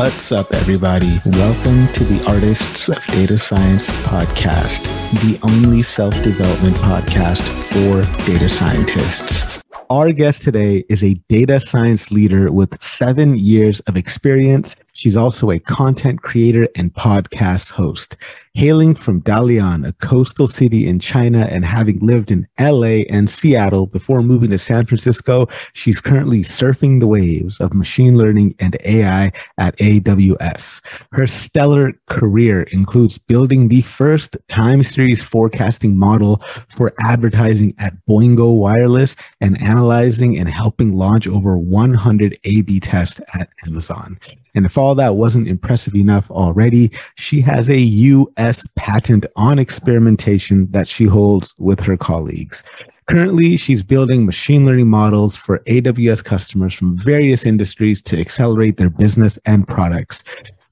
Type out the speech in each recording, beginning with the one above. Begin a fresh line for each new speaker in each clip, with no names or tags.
What's up, everybody? Welcome to the Artists of Data Science podcast, the only self development podcast for data scientists. Our guest today is a data science leader with seven years of experience She's also a content creator and podcast host. Hailing from Dalian, a coastal city in China, and having lived in LA and Seattle before moving to San Francisco, she's currently surfing the waves of machine learning and AI at AWS. Her stellar career includes building the first time series forecasting model for advertising at Boingo Wireless and analyzing and helping launch over 100 A B tests at Amazon. And if all that wasn't impressive enough already, she has a US patent on experimentation that she holds with her colleagues. Currently, she's building machine learning models for AWS customers from various industries to accelerate their business and products.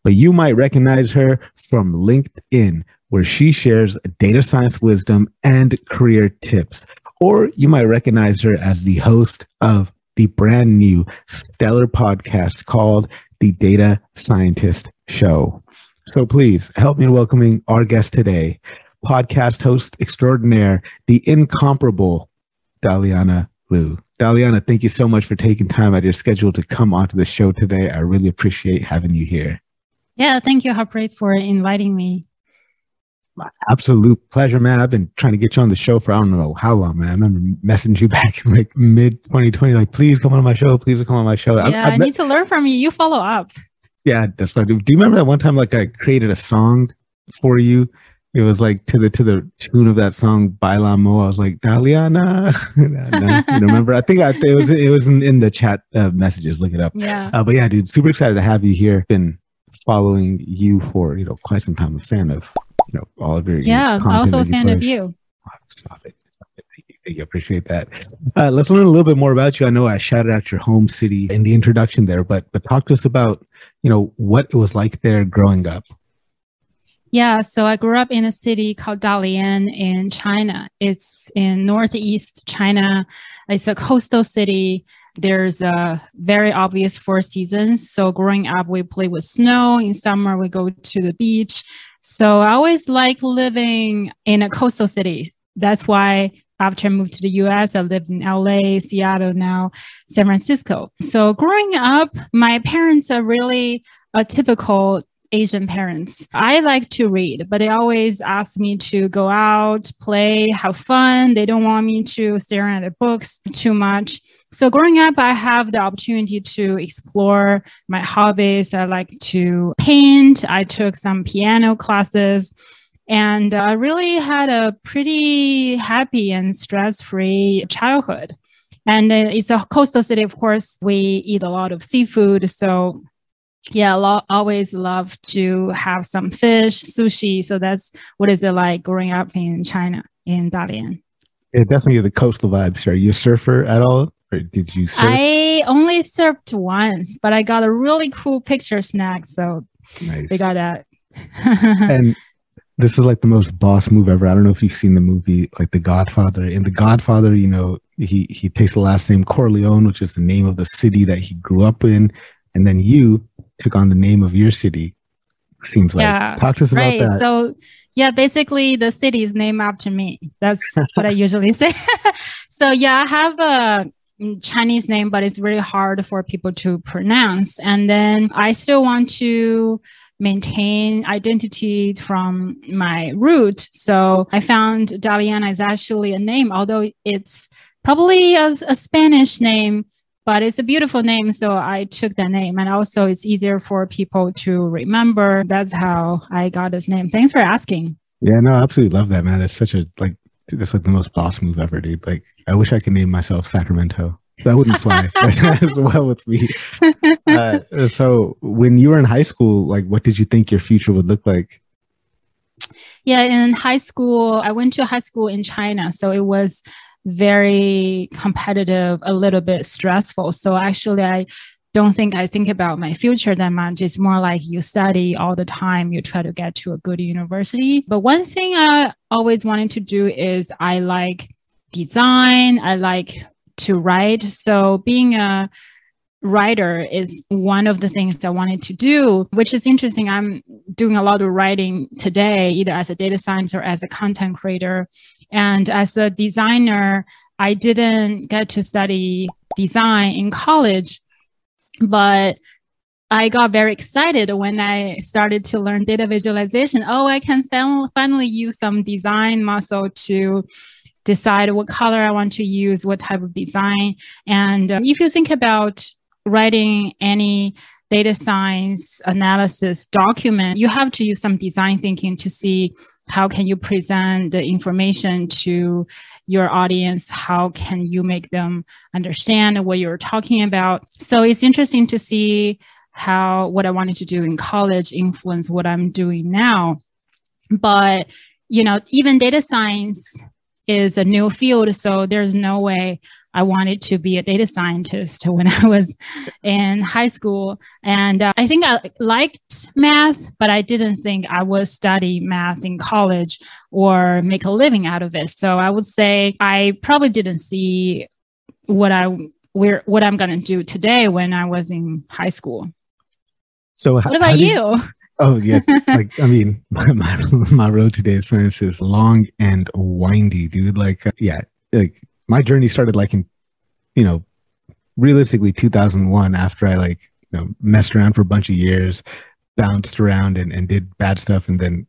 But you might recognize her from LinkedIn, where she shares data science wisdom and career tips. Or you might recognize her as the host of the brand new stellar podcast called the Data Scientist Show. So please help me in welcoming our guest today, podcast host extraordinaire, the incomparable Daliana Liu. Daliana, thank you so much for taking time out of your schedule to come onto the show today. I really appreciate having you here.
Yeah, thank you, Harpreet, for inviting me.
My absolute pleasure, man. I've been trying to get you on the show for I don't know how long, man. I remember messaging you back in like mid 2020, like, please come on my show, please come on my show.
Yeah, I, I, I need to learn from you. You follow up.
Yeah, that's what I do. Do you remember that one time like I created a song for you? It was like to the to the tune of that song Baila Mo. I was like Daliana. you remember? I think I, it was it was in, in the chat uh, messages. Look it up.
Yeah. Uh,
but yeah, dude, super excited to have you here. Been following you for you know quite some time. A fan of you know all of your
yeah also a fan of you
oh, stop it Thank you. Thank you. Appreciate that. Uh, let's learn a little bit more about you. I know I shouted out your home city in the introduction there, but but talk to us about you know what it was like there growing up.
Yeah, so I grew up in a city called Dalian in China. It's in northeast China. It's a coastal city. There's a very obvious four seasons. So growing up, we play with snow. In summer, we go to the beach. So I always like living in a coastal city. That's why after I moved to the US, I lived in LA, Seattle, now San Francisco. So growing up, my parents are really a typical Asian parents. I like to read, but they always ask me to go out, play, have fun. They don't want me to stare at the books too much. So growing up, I have the opportunity to explore my hobbies. I like to paint. I took some piano classes and I really had a pretty happy and stress-free childhood. And uh, it's a coastal city, of course. We eat a lot of seafood. So yeah, lo- always love to have some fish, sushi. So that's what is it like growing up in China, in Dalian?
Yeah, definitely the coastal vibes. Are you a surfer at all? Or did you surf?
I only served once, but I got a really cool picture snack, So nice. they got that.
and this is like the most boss move ever. I don't know if you've seen the movie like The Godfather. In The Godfather, you know, he he takes the last name Corleone, which is the name of the city that he grew up in, and then you took on the name of your city. Seems like. Yeah, Talk to us right. about that.
So yeah, basically the city is named after me. That's what I usually say. so yeah, I have a Chinese name, but it's really hard for people to pronounce. And then I still want to maintain identity from my root. So I found Daliana is actually a name, although it's probably a, a Spanish name, but it's a beautiful name. So I took that name. And also it's easier for people to remember. That's how I got this name. Thanks for asking.
Yeah, no, I absolutely love that, man. It's such a like that's like the most boss move ever, dude. Like I wish I could name myself Sacramento. That wouldn't fly as well with me. Uh, so when you were in high school, like what did you think your future would look like?
Yeah, in high school, I went to high school in China. So it was very competitive, a little bit stressful. So actually I don't think I think about my future that much. It's more like you study all the time, you try to get to a good university. But one thing I always wanted to do is I like design, I like to write. So being a writer is one of the things I wanted to do, which is interesting. I'm doing a lot of writing today, either as a data scientist or as a content creator. And as a designer, I didn't get to study design in college, but I got very excited when I started to learn data visualization. Oh, I can finally use some design muscle to decide what color I want to use, what type of design. And uh, if you think about writing any data science analysis document, you have to use some design thinking to see how can you present the information to your audience how can you make them understand what you're talking about so it's interesting to see how what i wanted to do in college influence what i'm doing now but you know even data science is a new field so there's no way I wanted to be a data scientist when I was in high school. And uh, I think I liked math, but I didn't think I would study math in college or make a living out of it. So I would say I probably didn't see what I where what I'm going to do today when I was in high school.
So
what about you?
Oh yeah, like I mean, my, my, my road to data science is long and windy, dude. Like, uh, yeah, like my journey started like in, you know, realistically 2001 after I like, you know, messed around for a bunch of years, bounced around and, and did bad stuff and then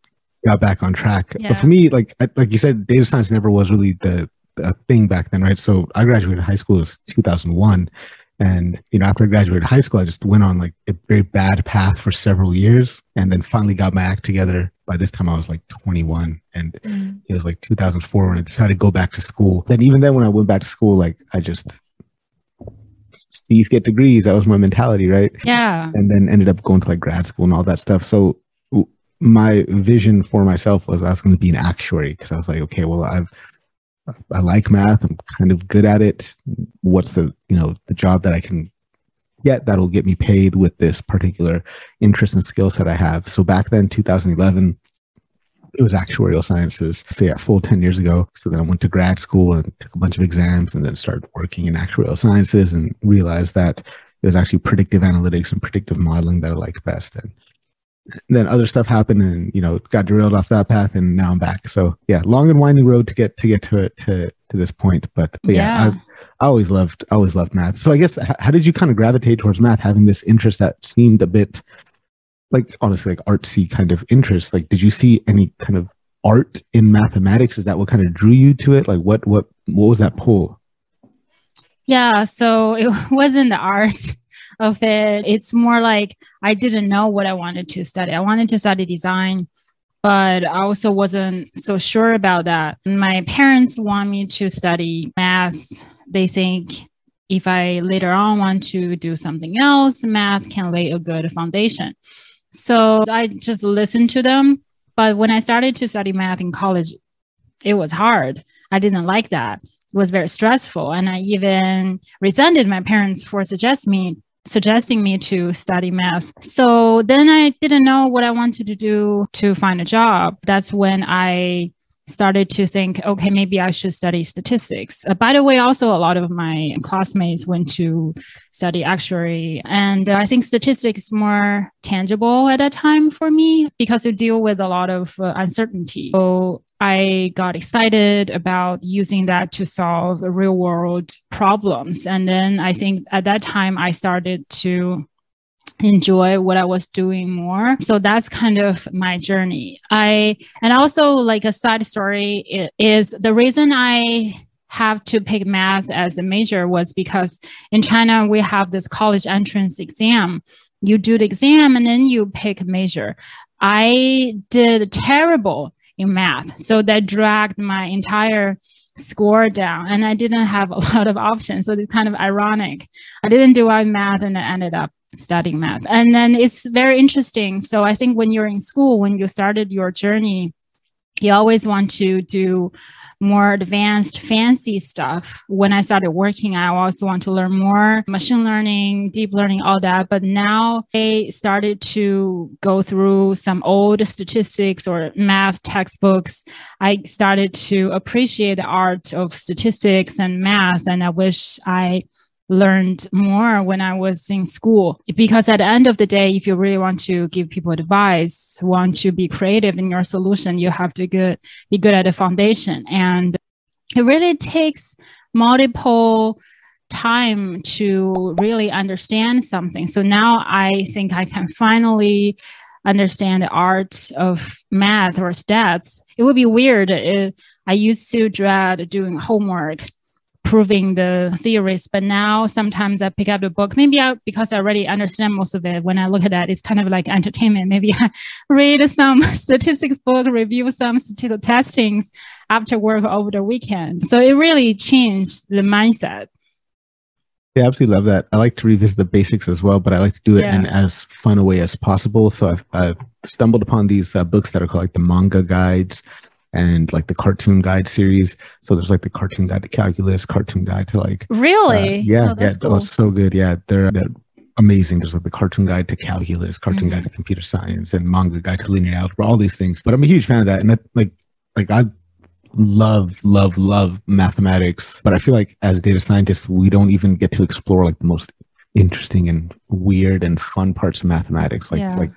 got back on track. Yeah. But for me, like, I, like you said, data science never was really the, the thing back then, right? So I graduated high school was 2001. And, you know, after I graduated high school, I just went on like a very bad path for several years and then finally got my act together. By this time, I was like 21 and mm. it was like 2004 when I decided to go back to school. Then, even then, when I went back to school, like I just, Steve get degrees. That was my mentality, right?
Yeah.
And then ended up going to like grad school and all that stuff. So my vision for myself was I was going to be an actuary because I was like, okay, well, I've I like math. I'm kind of good at it. What's the you know the job that I can get that'll get me paid with this particular interest and skill set I have? So back then, 2011, it was actuarial sciences. So yeah, full 10 years ago. So then I went to grad school and took a bunch of exams and then started working in actuarial sciences and realized that it was actually predictive analytics and predictive modeling that I like best. And then other stuff happened and you know got derailed off that path and now i'm back. So yeah long and winding road to get to get to it to to this point but, but yeah, yeah. I, I, always loved always loved math. So i guess how did you kind of gravitate towards math having this interest that seemed a bit like honestly like artsy kind of interest? Like did you see any kind of art in mathematics? Is that what kind of drew you to it? Like what what what was that pull?
Yeah so it wasn't the art of it. It's more like I didn't know what I wanted to study. I wanted to study design, but I also wasn't so sure about that. My parents want me to study math. They think if I later on want to do something else, math can lay a good foundation. So I just listened to them. But when I started to study math in college, it was hard. I didn't like that. It was very stressful. And I even resented my parents for suggesting me suggesting me to study math. So then I didn't know what I wanted to do to find a job. That's when I started to think, okay, maybe I should study statistics. Uh, by the way, also a lot of my classmates went to study actuary, and uh, I think statistics is more tangible at that time for me because you deal with a lot of uh, uncertainty. So I got excited about using that to solve real world problems. And then I think at that time I started to enjoy what I was doing more. So that's kind of my journey. I, and also like a side story is the reason I have to pick math as a major was because in China, we have this college entrance exam. You do the exam and then you pick a major. I did terrible in math. So that dragged my entire score down and I didn't have a lot of options. So it's kind of ironic. I didn't do well in math and I ended up studying math. And then it's very interesting. So I think when you're in school, when you started your journey, you always want to do more advanced, fancy stuff. When I started working, I also want to learn more machine learning, deep learning, all that. But now I started to go through some old statistics or math textbooks. I started to appreciate the art of statistics and math. And I wish I learned more when I was in school. Because at the end of the day, if you really want to give people advice, want to be creative in your solution, you have to good, be good at the foundation. And it really takes multiple time to really understand something. So now I think I can finally understand the art of math or stats. It would be weird. If I used to dread doing homework proving the theories. But now sometimes I pick up the book, maybe I, because I already understand most of it. When I look at that, it's kind of like entertainment. Maybe I read some statistics book, review some statistical testings after work over the weekend. So it really changed the mindset.
Yeah, absolutely love that. I like to revisit the basics as well, but I like to do it yeah. in as fun a way as possible. So I've, I've stumbled upon these uh, books that are called like the manga guides and like the cartoon guide series. So there's like the cartoon guide to calculus, cartoon guide to like
really,
uh, yeah, oh, yeah, cool. oh, so good. Yeah, they're, they're amazing. There's like the cartoon guide to calculus, cartoon mm-hmm. guide to computer science, and manga guide to linear algebra. All these things. But I'm a huge fan of that, and that like like I love love love mathematics but i feel like as data scientists we don't even get to explore like the most interesting and weird and fun parts of mathematics like yeah. like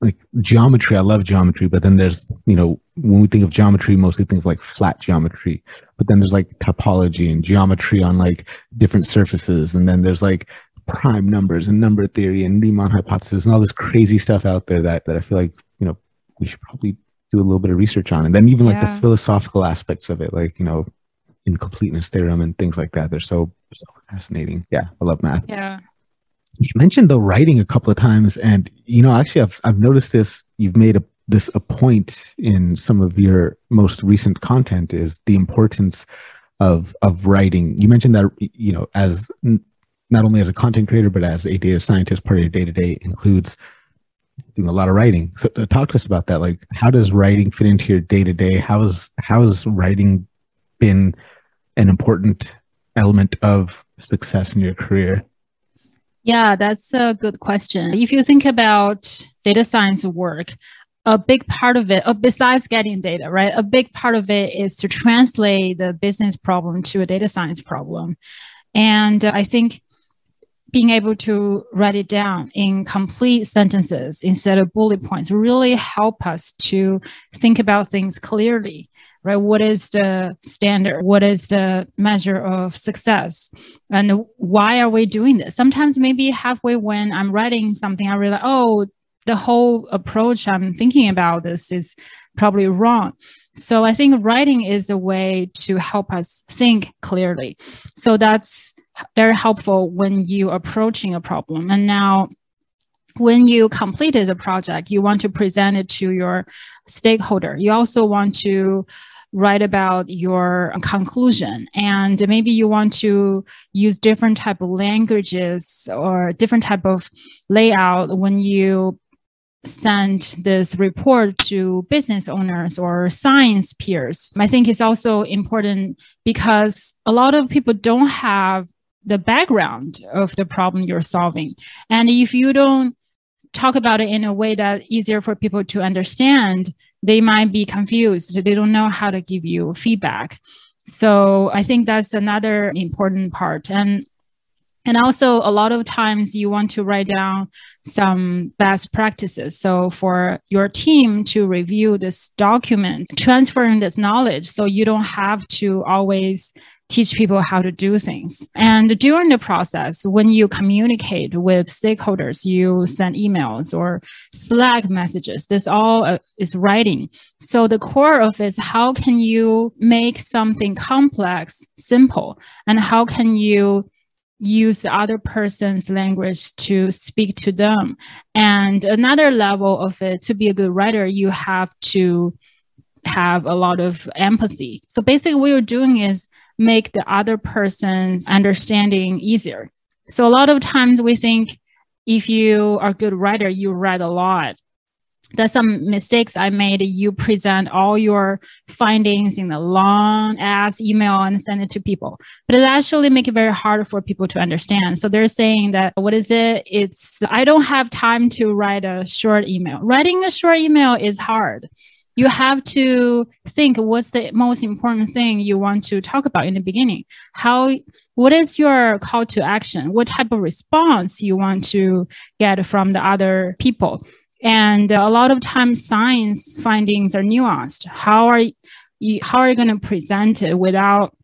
like geometry i love geometry but then there's you know when we think of geometry mostly think of like flat geometry. But then there's like topology and geometry on like different surfaces. And then there's like prime numbers and number theory and riemann hypothesis and all this crazy stuff out there that that i feel like you know we should probably do a little bit of research on. And then even like yeah. the philosophical aspects of it like you know incompleteness theorem and things like that. They're so so fascinating. Yeah i love math.
Yeah.
You mentioned the writing a couple of times, and you know, actually, I've I've noticed this. You've made a this a point in some of your most recent content is the importance of of writing. You mentioned that you know, as not only as a content creator but as a data scientist, part of your day to day includes doing a lot of writing. So uh, talk to us about that. Like, how does writing fit into your day to day? How is how has writing been an important element of success in your career?
Yeah, that's a good question. If you think about data science work, a big part of it, uh, besides getting data, right? A big part of it is to translate the business problem to a data science problem. And uh, I think being able to write it down in complete sentences instead of bullet points really help us to think about things clearly right? What is the standard? What is the measure of success? And why are we doing this? Sometimes maybe halfway when I'm writing something, I realize, oh, the whole approach I'm thinking about this is probably wrong. So I think writing is a way to help us think clearly. So that's very helpful when you approaching a problem. And now when you completed the project, you want to present it to your stakeholder. You also want to write about your conclusion and maybe you want to use different type of languages or different type of layout when you send this report to business owners or science peers. I think it's also important because a lot of people don't have the background of the problem you're solving. And if you don't talk about it in a way that easier for people to understand, they might be confused. They don't know how to give you feedback. So I think that's another important part. And and also a lot of times you want to write down some best practices. So for your team to review this document, transferring this knowledge so you don't have to always teach people how to do things. And during the process, when you communicate with stakeholders, you send emails or Slack messages. This all uh, is writing. So the core of it is how can you make something complex simple, and how can you use the other person's language to speak to them. And another level of it, to be a good writer, you have to have a lot of empathy. So basically, what you're doing is make the other person's understanding easier. So a lot of times we think if you are a good writer, you write a lot. There's some mistakes I made. You present all your findings in a long ass email and send it to people, but it actually make it very hard for people to understand. So they're saying that what is it? It's I don't have time to write a short email. Writing a short email is hard you have to think what's the most important thing you want to talk about in the beginning. How, what is your call to action? What type of response you want to get from the other people? And a lot of times science findings are nuanced. How are you, how are you going to present it without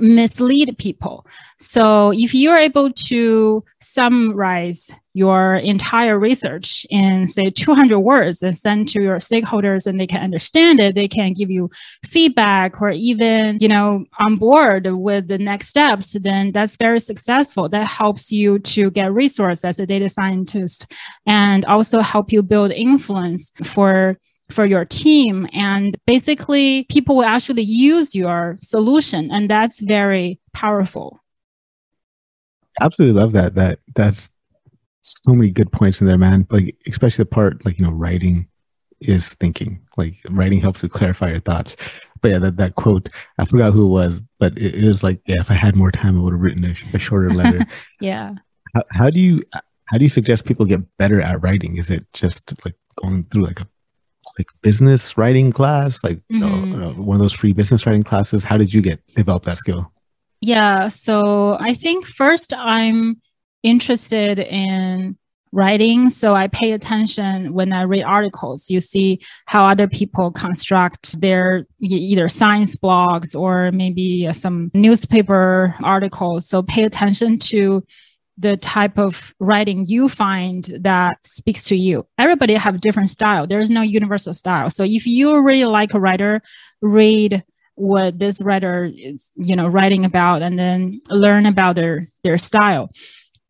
mislead people. So if you're able to summarize your entire research in say 200 words and send to your stakeholders and they can understand it, they can give you feedback or even, you know, on board with the next steps, then that's very successful. That helps you to get resource as a data scientist and also help you build influence for for your team. And basically people will actually use your solution and that's very powerful.
Absolutely love that that that's so many good points in there man. Like especially the part like you know writing is thinking. Like writing helps to clarify your thoughts. But yeah that, that quote i forgot who it was but it, it was like yeah if i had more time i would have written a, a shorter letter.
Yeah.
How, how do you how do you suggest people get better at writing? Is it just like going through like a like business writing class, like uh, mm-hmm. Uh, one of those free business writing classes? How did you get develop that skill?
Yeah, so I think first I'm interested in writing so i pay attention when i read articles you see how other people construct their either science blogs or maybe uh, some newspaper articles so pay attention to the type of writing you find that speaks to you. Everybody have different style. There's no universal style. So if you really like a writer, read what this writer is, you know, writing about and then learn about their their style.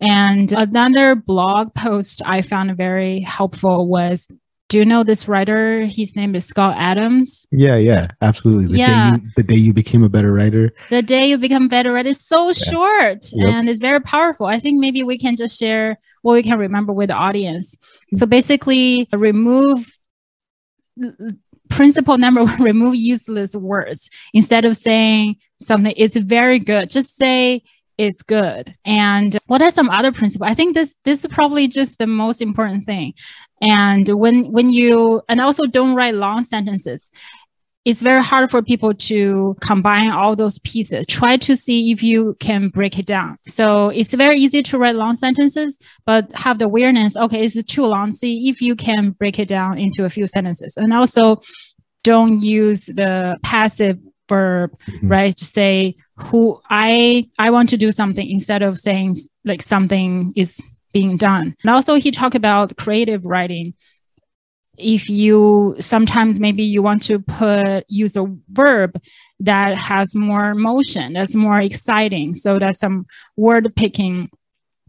And another blog post I found very helpful was do you know this writer? His name is Scott Adams.
Yeah, yeah, absolutely. The
yeah.
Day you, the day you became a better writer.
The day you become better writer is so yeah. short yep. and it's very powerful. I think maybe we can just share what we can remember with the audience. So basically, remove principle number one remove useless words instead of saying something it's very good just say it's good and what are some other principles i think this this is probably just the most important thing and when when you and also don't write long sentences it's very hard for people to combine all those pieces. Try to see if you can break it down. So it's very easy to write long sentences, but have the awareness, okay, it's too long. See if you can break it down into a few sentences. And also don't use the passive verb, mm-hmm. right? To say who I I want to do something instead of saying like something is being done. And also he talked about creative writing. If you sometimes maybe you want to put use a verb that has more motion, that's more exciting. So that's some word picking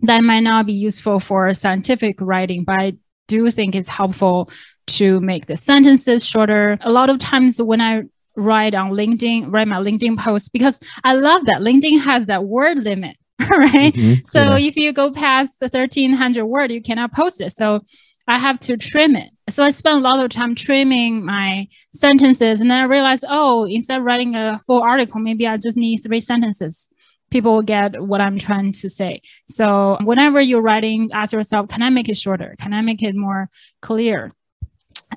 that might not be useful for scientific writing, but I do think it's helpful to make the sentences shorter. A lot of times when I write on LinkedIn, write my LinkedIn post, because I love that LinkedIn has that word limit. right? Mm-hmm. So yeah. if you go past the 1300 word, you cannot post it. So I have to trim it. So I spend a lot of time trimming my sentences. And then I realized, oh, instead of writing a full article, maybe I just need three sentences. People will get what I'm trying to say. So whenever you're writing, ask yourself, can I make it shorter? Can I make it more clear?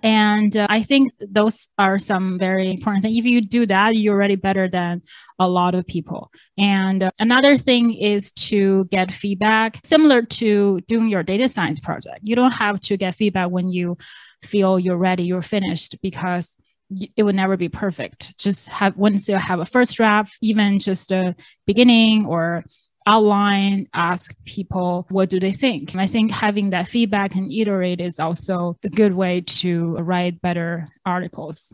And uh, I think those are some very important things. If you do that, you're already better than a lot of people. And uh, another thing is to get feedback, similar to doing your data science project. You don't have to get feedback when you feel you're ready, you're finished, because it would never be perfect. Just have once you have a first draft, even just a beginning or outline, ask people what do they think. And I think having that feedback and iterate is also a good way to write better articles.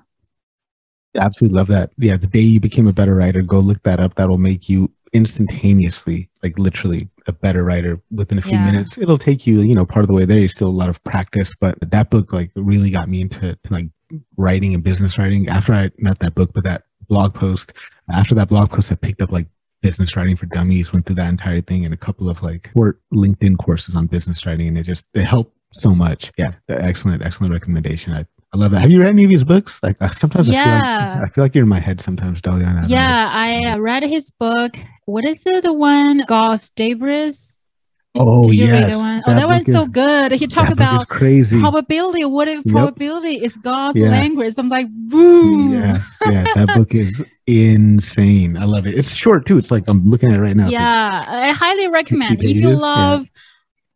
absolutely love that. Yeah, the day you became a better writer, go look that up. That'll make you instantaneously, like literally a better writer within a few yeah. minutes. It'll take you, you know, part of the way there. There's still a lot of practice, but that book like really got me into like writing and business writing after I not that book, but that blog post. After that blog post, I picked up like business writing for dummies went through that entire thing and a couple of like or linkedin courses on business writing and it just it helped so much yeah excellent excellent recommendation i I love that. Have you read any of his books? Like sometimes
yeah.
I feel like I feel like you're in my head sometimes, Dalian.
I yeah, know. I uh, read his book. What is it? The one God's Debris.
Oh,
Did you
yes.
read that one? Oh, that, one's so good. He
that
talked about
crazy.
probability. What if
Yep.
probability is God's
Yeah.
language? I'm like, woo.
Yeah, yeah, that book is insane. I love it. It's short too. It's like I'm looking at it right now.
Yeah, I highly recommend. If you
yeah.
love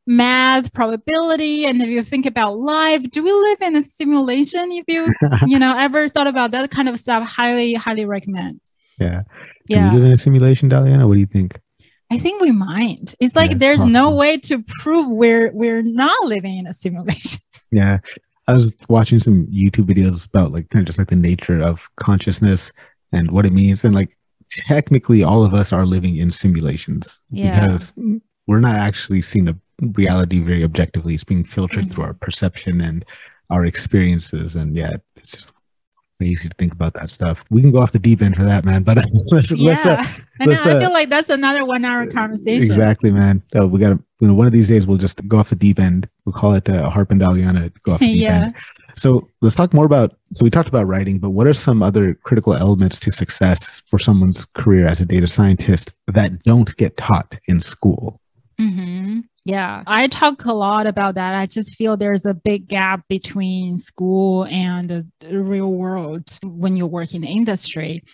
math, probability, and if you think about life, do we live in a simulation? If you you know ever thought about that kind of stuff, highly highly recommend.
yeah. Do
Yeah,
we live in a simulation, Daliana? What do you think?
I think we might. It's like
Yeah,
there's no way to prove we're we're not living in a simulation.
Yeah. I was watching some YouTube videos about like kind of just like the nature of consciousness and what it means. And like technically all of us are living in simulations
Yeah.
because we're not actually seeing a reality very objectively. It's being filtered through
Mhm.
our perception and our experiences. And yeah, it's just crazy to think about that stuff. We can go off the deep end for that, man. But let's,
yeah,
let's uh,
I know.
let's,
I
uh,
feel like that's another one hour conversation.
Exactly, man. Uh, we got to, you know, one of these days we'll just go off the deep end. We'll call it uh, Harp and Daliana, go off the deep
Yeah.
end. So let's talk more about. So we talked about writing, but what are some other critical elements to success for someone's career as a data scientist that don't get taught in school?
hmm Yeah, I talk a lot about that. I just feel there's a big gap between school and the real world when you work in the industry.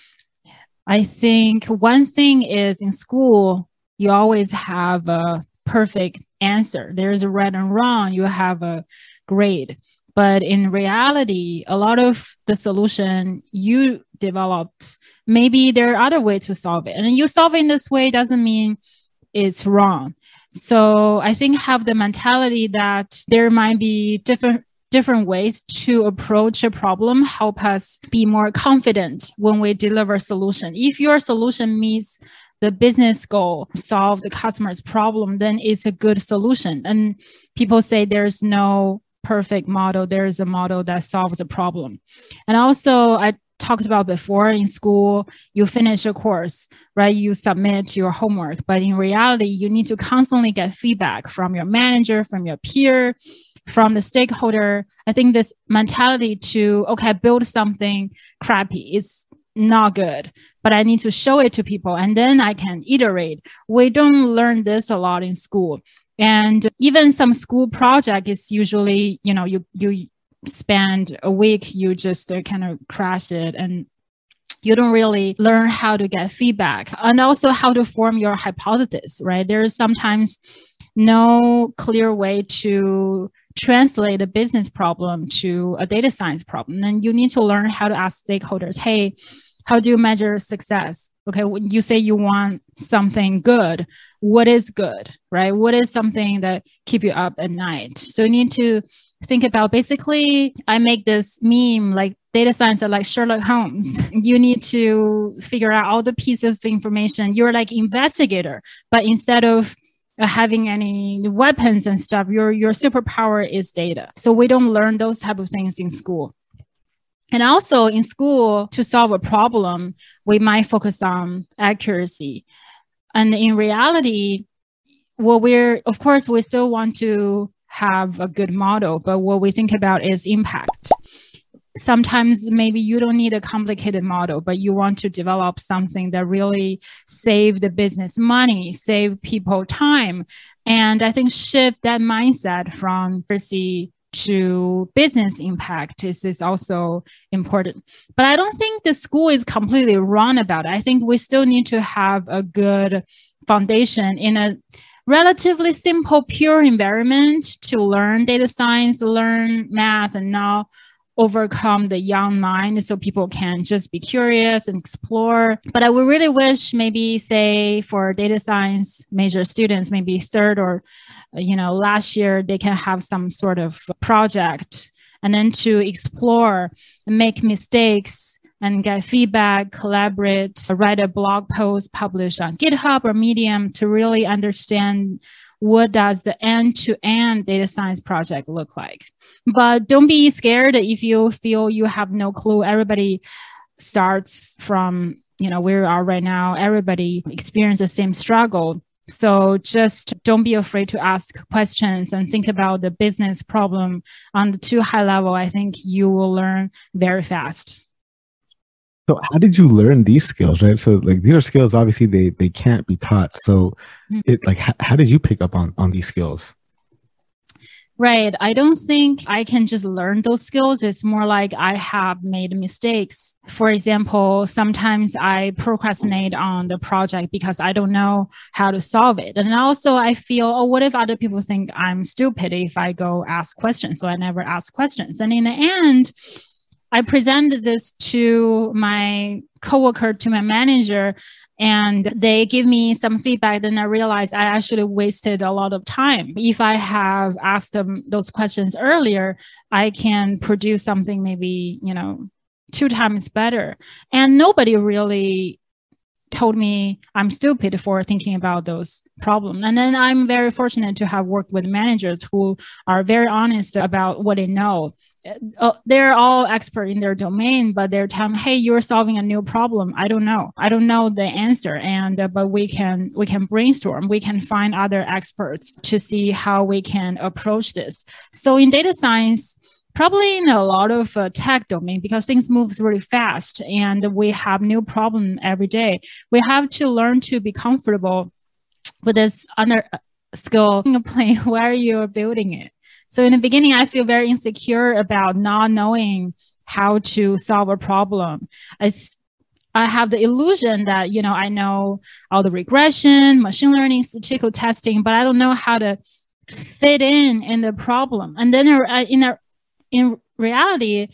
I think one thing is in school, you always have a perfect answer. There's a right and wrong, you have a grade. But in reality, a lot of the solution you developed, maybe there are other ways to solve it. And you solve it in this way doesn't mean it's wrong. So I think have the mentality that there might be different different ways to approach a problem help us be more confident when we deliver solution. If your solution meets the business goal, solve the customer's problem, then it's a good solution. And people say there's no perfect model, there is a model that solves the problem. And also I talked about before in school, you finish a course, right? You submit your homework, but in reality, you need to constantly get feedback from your manager, from your peer, from the stakeholder. I think this mentality to, okay, build something crappy is not good, but I need to show it to people and then I can iterate. We don't learn this a lot in school. And even some school project is usually, you know, you, you spend a week, you just uh, kind of crash it and you don't really learn how to get feedback and also how to form your hypothesis, right? There's sometimes no clear way to translate a business problem to a data science problem. And you need to learn how to ask stakeholders, hey, how do you measure success? Okay, when you say you want something good, what is good, right? What is something that keep you up at night? So you need to think about basically i make this meme like data science are like sherlock holmes. You need to figure out all the pieces of information. You're like investigator but instead of uh, having any weapons and stuff your your superpower is data. So we don't learn those type of things in school. And also in school to solve a problem we might focus on accuracy. And in reality what we're of course we still want to have a good model, but what we think about is impact. Sometimes maybe you don't need a complicated model, but you want to develop something that really save the business money, save people time. And I think shift that mindset from accuracy to business impact is, is also important. But I don't think the school is completely wrong about it. I think we still need to have a good foundation in a relatively simple, pure environment to learn data science, learn math, and now overcome the young mind so people can just be curious and explore. But I would really wish maybe say for data science major students, maybe third or you know last year they can have some sort of project and then to explore and make mistakes and get feedback, collaborate, write a blog post, publish on GitHub or Medium to really understand what does the end-to-end data science project look like. But don't be scared if you feel you have no clue. Everybody starts from you know where we are right now. Everybody experience the same struggle. So just don't be afraid to ask questions and think about the business problem on the too high level. I think you will learn very fast.
So how did you learn these skills, right? So like these are skills obviously they they can't be taught. So mm. it like how, how did you pick up on on these skills?
Right. I don't think I can just learn those skills. It's more like I have made mistakes. For example, sometimes I procrastinate on the project because I don't know how to solve it. And also I feel, oh, what if other people think I'm stupid if I go ask questions? So I never ask questions. And in the end, I presented this to my coworker, to my manager, and they give me some feedback. Then I realized I actually wasted a lot of time. If I have asked them those questions earlier, I can produce something maybe, you know, two times better. And nobody really told me I'm stupid for thinking about those problems. And then I'm very fortunate to have worked with managers who are very honest about what they know uh, they're all expert in their domain, but they're telling, "Hey, you're solving a new problem. I don't know. I don't know the answer." And uh, but we can we can brainstorm. We can find other experts to see how we can approach this. So in data science, probably in a lot of uh, tech domain because things moves really fast and we have new problem every day. We have to learn to be comfortable with this under uh, skill plane where you're building it so in the beginning, I feel very insecure about not knowing how to solve a problem. I, I have the illusion that, you know, I know all the regression, machine learning, statistical testing, but I don't know how to fit in in the problem. And then uh, in, a, in reality,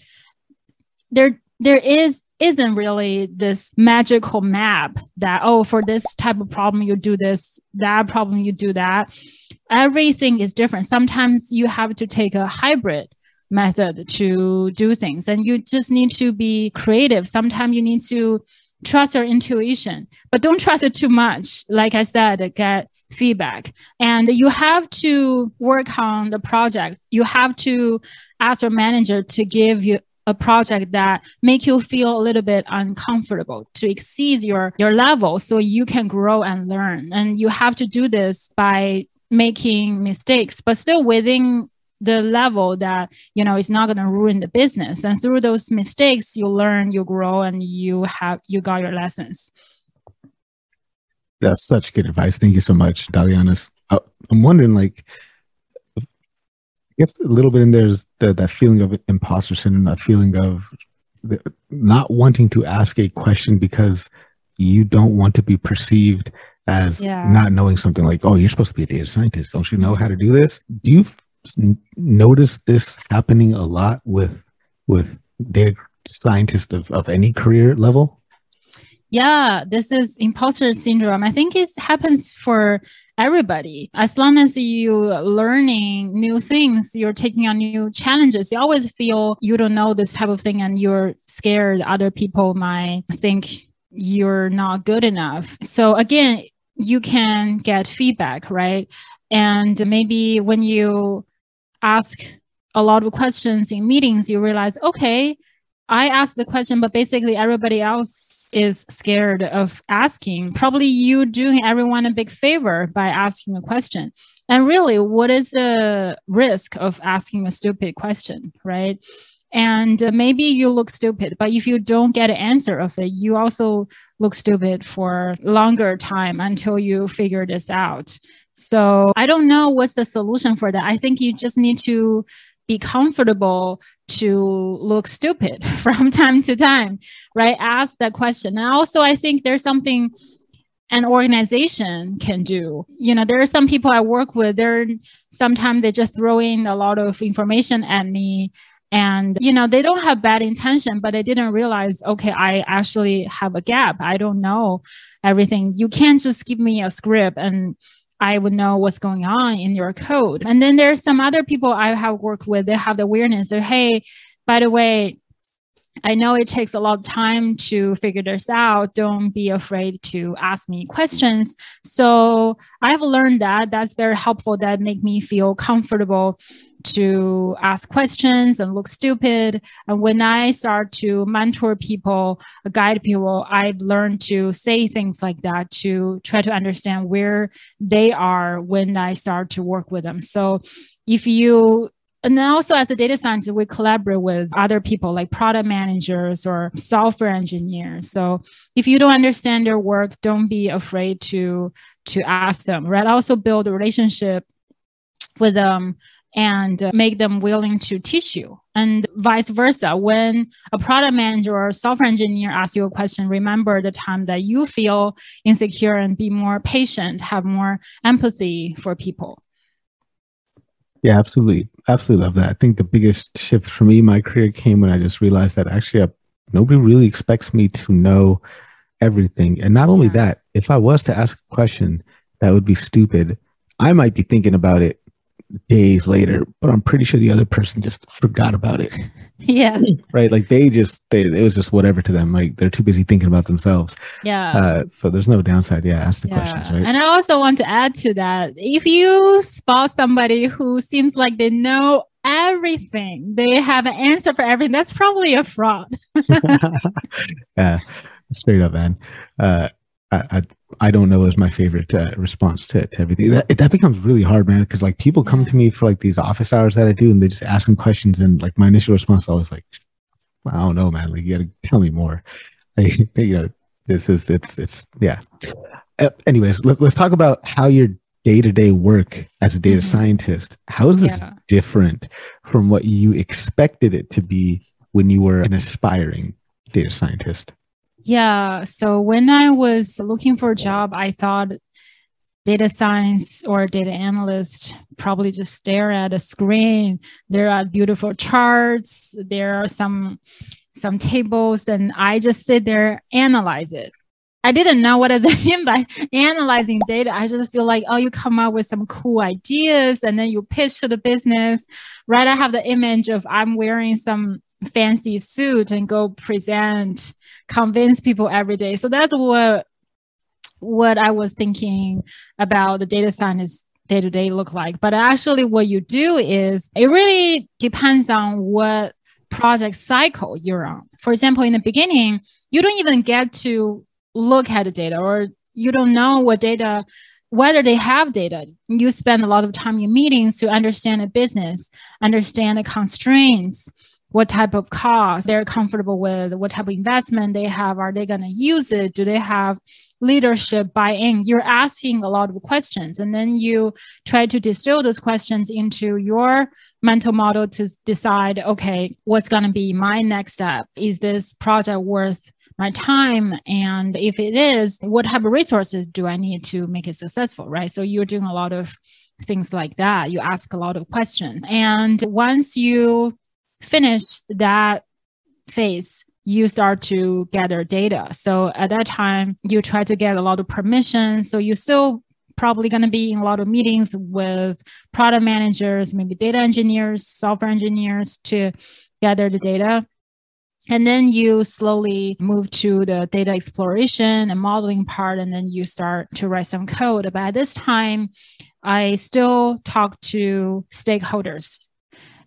there, there is isn't really this magical map that oh for this type of problem you do this that problem you do that everything is different. Sometimes you have to take a hybrid method to do things and you just need to be creative. Sometimes you need to trust your intuition but don't trust it too much. Like i said get feedback. And you have to work on the project. You have to ask your manager to give you a project that make you feel a little bit uncomfortable to exceed your your level so you can grow and learn. And you have to do this by making mistakes but still within the level that you know it's not going to ruin the business. And through those mistakes you learn you grow and you have you got your lessons.
That's such good advice. Thank you so much dalianis uh, i'm wondering like i guess a little bit in there is the, that feeling of imposter syndrome, that feeling of the, not wanting to ask a question because you don't want to be perceived as yeah. not knowing something like, oh, you're supposed to be a data scientist. Don't you know how to do this? Do you f- notice this happening a lot with with data scientists of, of any career level?
Yeah, this is imposter syndrome. I think it happens for everybody. As long as you're learning new things, you're taking on new challenges, you always feel you don't know this type of thing and you're scared other people might think you're not good enough. So again, you can get feedback, right? And maybe when you ask a lot of questions in meetings, you realize, okay, I asked the question, but basically everybody else is scared of asking, probably you doing everyone a big favor by asking a question. And really, what is the risk of asking a stupid question, right? And uh, maybe you look stupid, but if you don't get an answer of it, you also look stupid for longer time until you figure this out. So I don't know what's the solution for that. I think you just need to be comfortable to look stupid from time to time, right? Ask that question. And also, I think there's something an organization can do. You know, there are some people I work with, they're sometimes they just throw in a lot of information at me and you know they don't have bad intention but they didn't realize okay i actually have a gap i don't know everything you can't just give me a script and I would know what's going on in your code. And then there's some other people I have worked with, they have the awareness that, hey, by the way, I know it takes a lot of time to figure this out. Don't be afraid to ask me questions. So I've learned that that's very helpful. That make me feel comfortable to ask questions and look stupid. And when I start to mentor people, guide people, I've learned to say things like that to try to understand where they are when I start to work with them. So if you and then also as a data scientist, we collaborate with other people like product managers or software engineers. So if you don't understand their work, don't be afraid to to ask them. Right. Also build a relationship with them and uh, make them willing to teach you and vice versa when a product manager or software engineer asks you a question remember the time that you feel insecure and be more patient have more empathy for people
yeah, absolutely. Absolutely love that. I think the biggest shift for me in my career came when I just realized that actually I, nobody really expects me to know everything. And not only yeah. that, if I was to ask a question that would be stupid, I might be thinking about it days later, but I'm pretty sure the other person just forgot about it.
Yeah.
Right. Like they just, they, it was just whatever to them. Like they're too busy thinking about themselves.
Yeah.
Uh, so there's no downside. Yeah. Ask the yeah. questions. Right.
And I also want to add to that if you spot somebody who seems like they know everything, they have an answer for everything, that's probably a fraud.
yeah. Straight up, man. Uh, I, I I don't know is my favorite uh, response to, to everything. That, that becomes really hard, man. Because like people come to me for like these office hours that I do, and they just ask them questions, and like my initial response is always like, "I don't know, man. Like you got to tell me more." Like, you know, this is it's it's yeah. Uh, anyways, let, us talk about how your day to day work as a data mm-hmm. scientist. How is this yeah. different from what you expected it to be when you were an aspiring data scientist?
Yeah. So when I was looking for a job, I thought data science or data analyst probably just stare at a screen. There are beautiful charts. There are some some tables, and I just sit there analyze it. I didn't know what does it mean by analyzing data. I just feel like, oh, you come up with some cool ideas and then you pitch to the business. Right. I have the image of I'm wearing some fancy suit and go present, convince people every day. So that's what what I was thinking about the data scientist day to day look like. But actually, what you do is it really depends on what project cycle you're on. For example, in the beginning, you don't even get to look at the data or you don't know what data whether they have data you spend a lot of time in meetings to understand the business understand the constraints what type of cost they're comfortable with, what type of investment they have, are they going to use it? Do they have leadership buy in? You're asking a lot of questions, and then you try to distill those questions into your mental model to decide, okay, what's going to be my next step? Is this project worth my time? And if it is, what type of resources do I need to make it successful? Right. So you're doing a lot of things like that. You ask a lot of questions. And once you finish that phase, you start to gather data. So at that time, you try to get a lot of permission. So you still probably going to be in a lot of meetings with product managers, maybe data engineers, software engineers to gather the data. And then you slowly move to the data exploration and modeling part, and then you start to write some code. But at this time, I still talk to stakeholders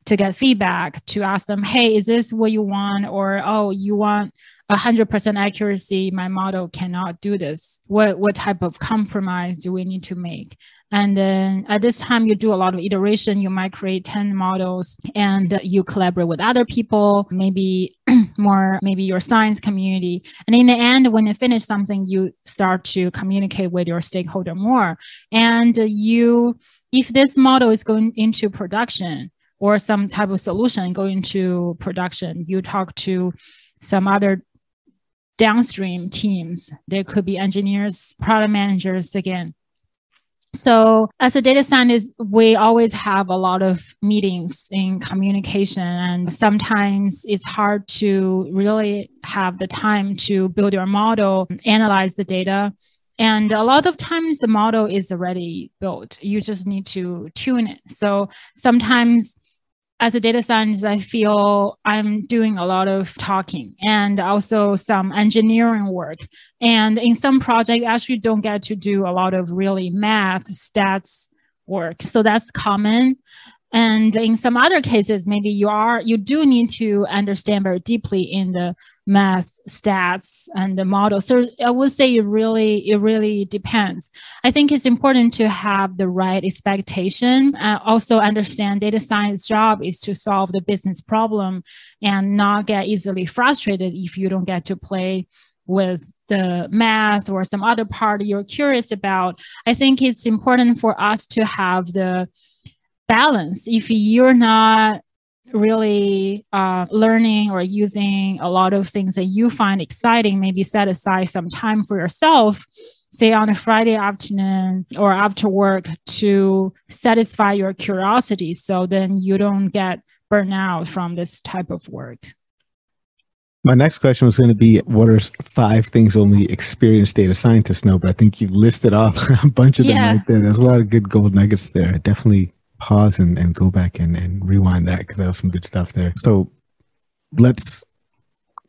to get feedback to ask them, hey, is this what you want? Or, oh, you want 100% accuracy. My model cannot do this. What, what type of compromise do we need to make? And then at this time, you do a lot of iteration. You might create 10 models and you collaborate with other people, maybe more, maybe your science community. And in the end, when you finish something, you start to communicate with your stakeholder more. And you, if this model is going into production, or some type of solution going to production, you talk to some other downstream teams. There could be engineers, product managers again. So, as a data scientist, we always have a lot of meetings in communication, and sometimes it's hard to really have the time to build your model, analyze the data. And a lot of times the model is already built. You just need to tune it. So sometimes as a data scientist, I feel I'm doing a lot of talking and also some engineering work. And in some projects, actually don't get to do a lot of really math, stats work. So that's common. And in some other cases, maybe you are you do need to understand very deeply in the math, stats, and the model. So I would say it really it really depends. I think it's important to have the right expectation. Uh, also, understand data science job is to solve the business problem and not get easily frustrated if you don't get to play with the math or some other part you're curious about. I think it's important for us to have the balance. If you're not really uh, learning or using a lot of things that you find exciting maybe set aside some time for yourself say on a friday afternoon or after work to satisfy your curiosity so then you don't get burnt out from this type of work.
My next question was going to be what are five things only experienced data scientists know? But i think you've listed off a bunch of them yeah. right there. There's a lot of good gold nuggets there. Definitely pause and, and go back and, and rewind that because that was some good stuff there. So let's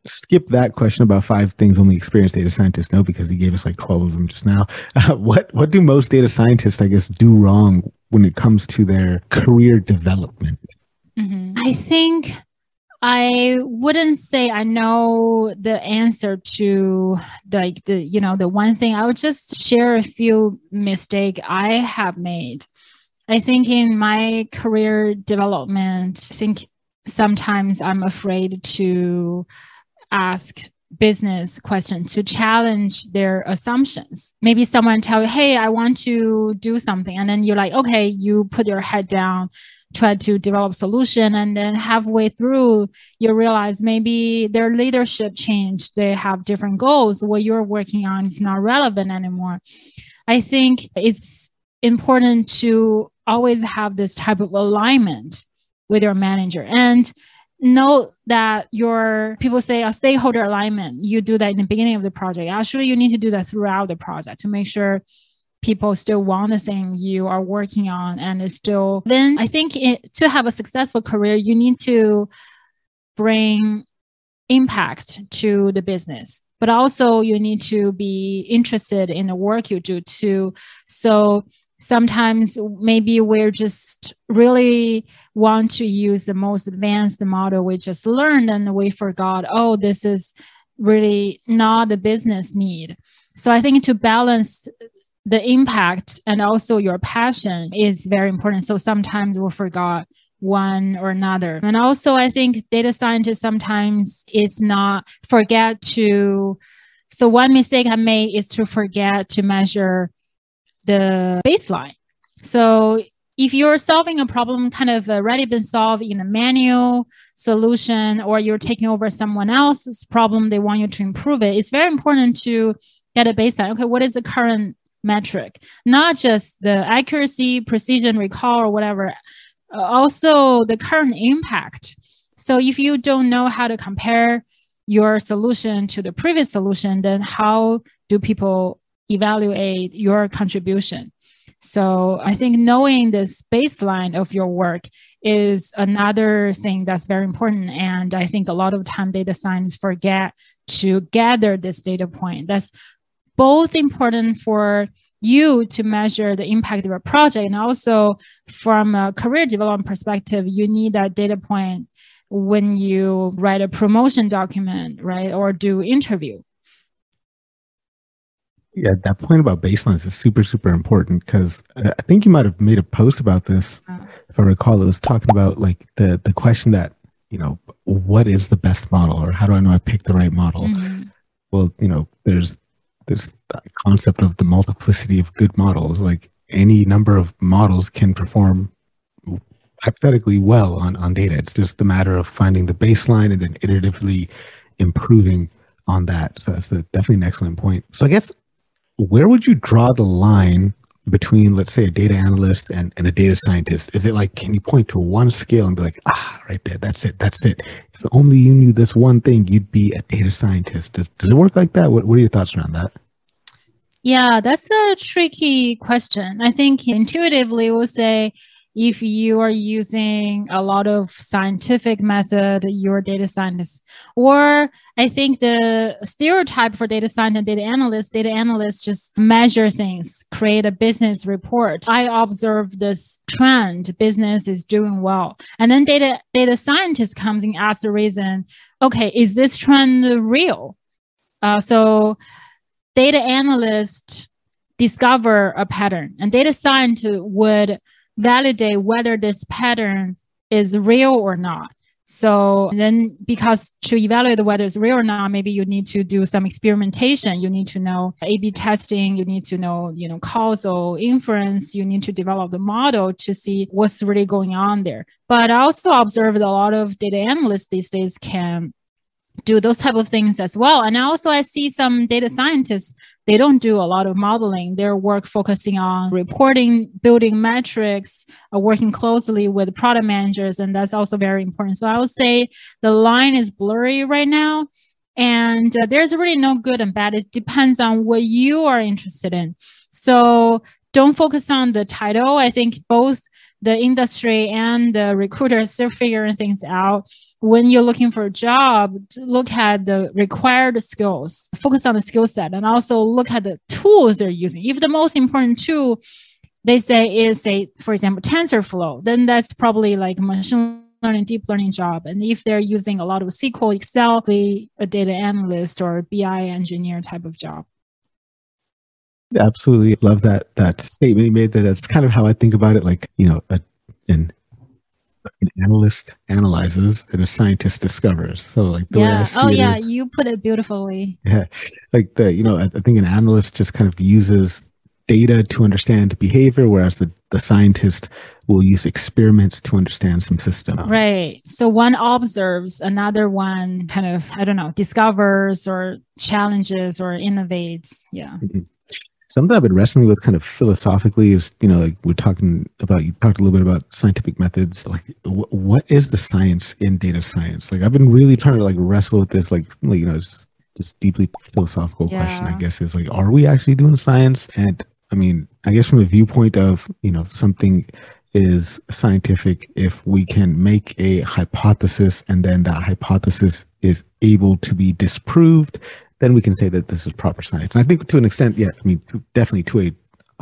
skip that question about five things only experienced data scientists know because he gave us like 12 of them just now. Uh, what what do most data scientists, I guess, do wrong when it comes to their career development?
Mm-hmm. I think I wouldn't say I know the answer to like the you know the one thing. I would just share a few mistake I have made I think in my career development, I think sometimes I'm afraid to ask business questions to challenge their assumptions. Maybe someone tell you, "Hey, I want to do something," and then you're like, "Okay," you put your head down, try to develop solution, and then halfway through, you realize maybe their leadership changed. They have different goals. What you're working on is not relevant anymore. I think it's important to always have this type of alignment with your manager. And know that your people say a stakeholder alignment you do that in the beginning of the project. Actually you need to do that throughout the project to make sure people still want the thing you are working on and it's still then i think it, to have a successful career you need to bring impact to the business but also you need to be interested in the work you do too. So sometimes maybe we're just really want to use the most advanced model we just learned and we forgot oh this is really not the business need. So i think to balance the impact and also your passion is very important. So sometimes we forgot one or another. And also i think data scientists sometimes is not forget to so one mistake i made is to forget to measure the baseline. So if you're solving a problem kind of already been solved in a manual solution or you're taking over someone else's problem, they want you to improve it, it's very important to get a baseline. Okay, what is the current metric? Not just the accuracy, precision, recall, or whatever, uh, also the current impact. So if you don't know how to compare your solution to the previous solution, then how do people evaluate your contribution. So I think knowing this baseline of your work is another thing that's very important. And I think a lot of time data scientists forget to gather this data point. That's both important for you to measure the impact of your project and also from a career development perspective, you need that data point when you write a promotion document, right? Or do interview.
Yeah, that point about baselines is super, super important because I think you might have made a post about this. Oh. If I recall, it was talking about like the the question that you know, what is the best model, or how do I know I picked the right model? Mm-hmm. Well, you know, there's this concept of the multiplicity of good models. Like any number of models can perform hypothetically well on on data. It's just a matter of finding the baseline and then iteratively improving on that. So that's the, definitely an excellent point. So I guess where would you draw the line between let's say a data analyst and, and a data scientist? Is it like can you point to one scale and be like ah right there that's it that's it. If only you knew this one thing you'd be a data scientist. Does, does it work like that? What, what are your thoughts around that?
Yeah that's a tricky question. I think intuitively we'll say if you are using a lot of scientific method, you're a data scientist. Or I think the stereotype for data scientist and data analyst, data analysts just measure things, create a business report. I observe this trend, business is doing well. And then data data scientist comes in as the reason, okay, is this trend real? Uh, so data analyst discover a pattern and data scientist would validate whether this pattern is real or not. So then because to evaluate whether it's real or not, maybe you need to do some experimentation. You need to know A-B testing. You need to know, you know, causal inference. You need to develop the model to see what's really going on there. But I also observed a lot of data analysts these days can do those type of things as well. And also I see some data scientists, they don't do a lot of modeling. Their work focusing on reporting, building metrics, uh, working closely with product managers. And that's also very important. So I would say the line is blurry right now. And uh, there's really no good and bad. It depends on what you are interested in. So don't focus on the title. I think both the industry and the recruiters are figuring things out when you're looking for a job, look at the required skills, focus on the skill set, and also look at the tools they're using. If the most important tool they say is say, for example, TensorFlow, then that's probably like machine learning, deep learning job. And if they're using a lot of SQL, Excel, a data analyst or BI engineer type of job.
Absolutely love that that statement you made. That that's kind of how I think about it. Like you know, a, an an analyst analyzes and a scientist discovers. So like
the yeah. oh yeah, is, you put it beautifully.
Yeah, like the you know I, I think an analyst just kind of uses data to understand behavior, whereas the, the scientist will use experiments to understand some system.
Right. So one observes, another one kind of, I don't know, discovers or challenges or innovates. Yeah. Mm-hmm
something I've been wrestling with kind of philosophically is, you know, like we're talking about, you talked a little bit about scientific methods. Like, wh- what is the science in data science? Like, I've been really trying to like wrestle with this, like, like you know, just this deeply philosophical yeah. question, I guess, is like, are we actually doing science? And I mean, I guess from the viewpoint of, you know, something is scientific if we can make a hypothesis and then that hypothesis is able to be disproved then we can say that this is proper science. And I think to an extent, yes, I mean, to, definitely to a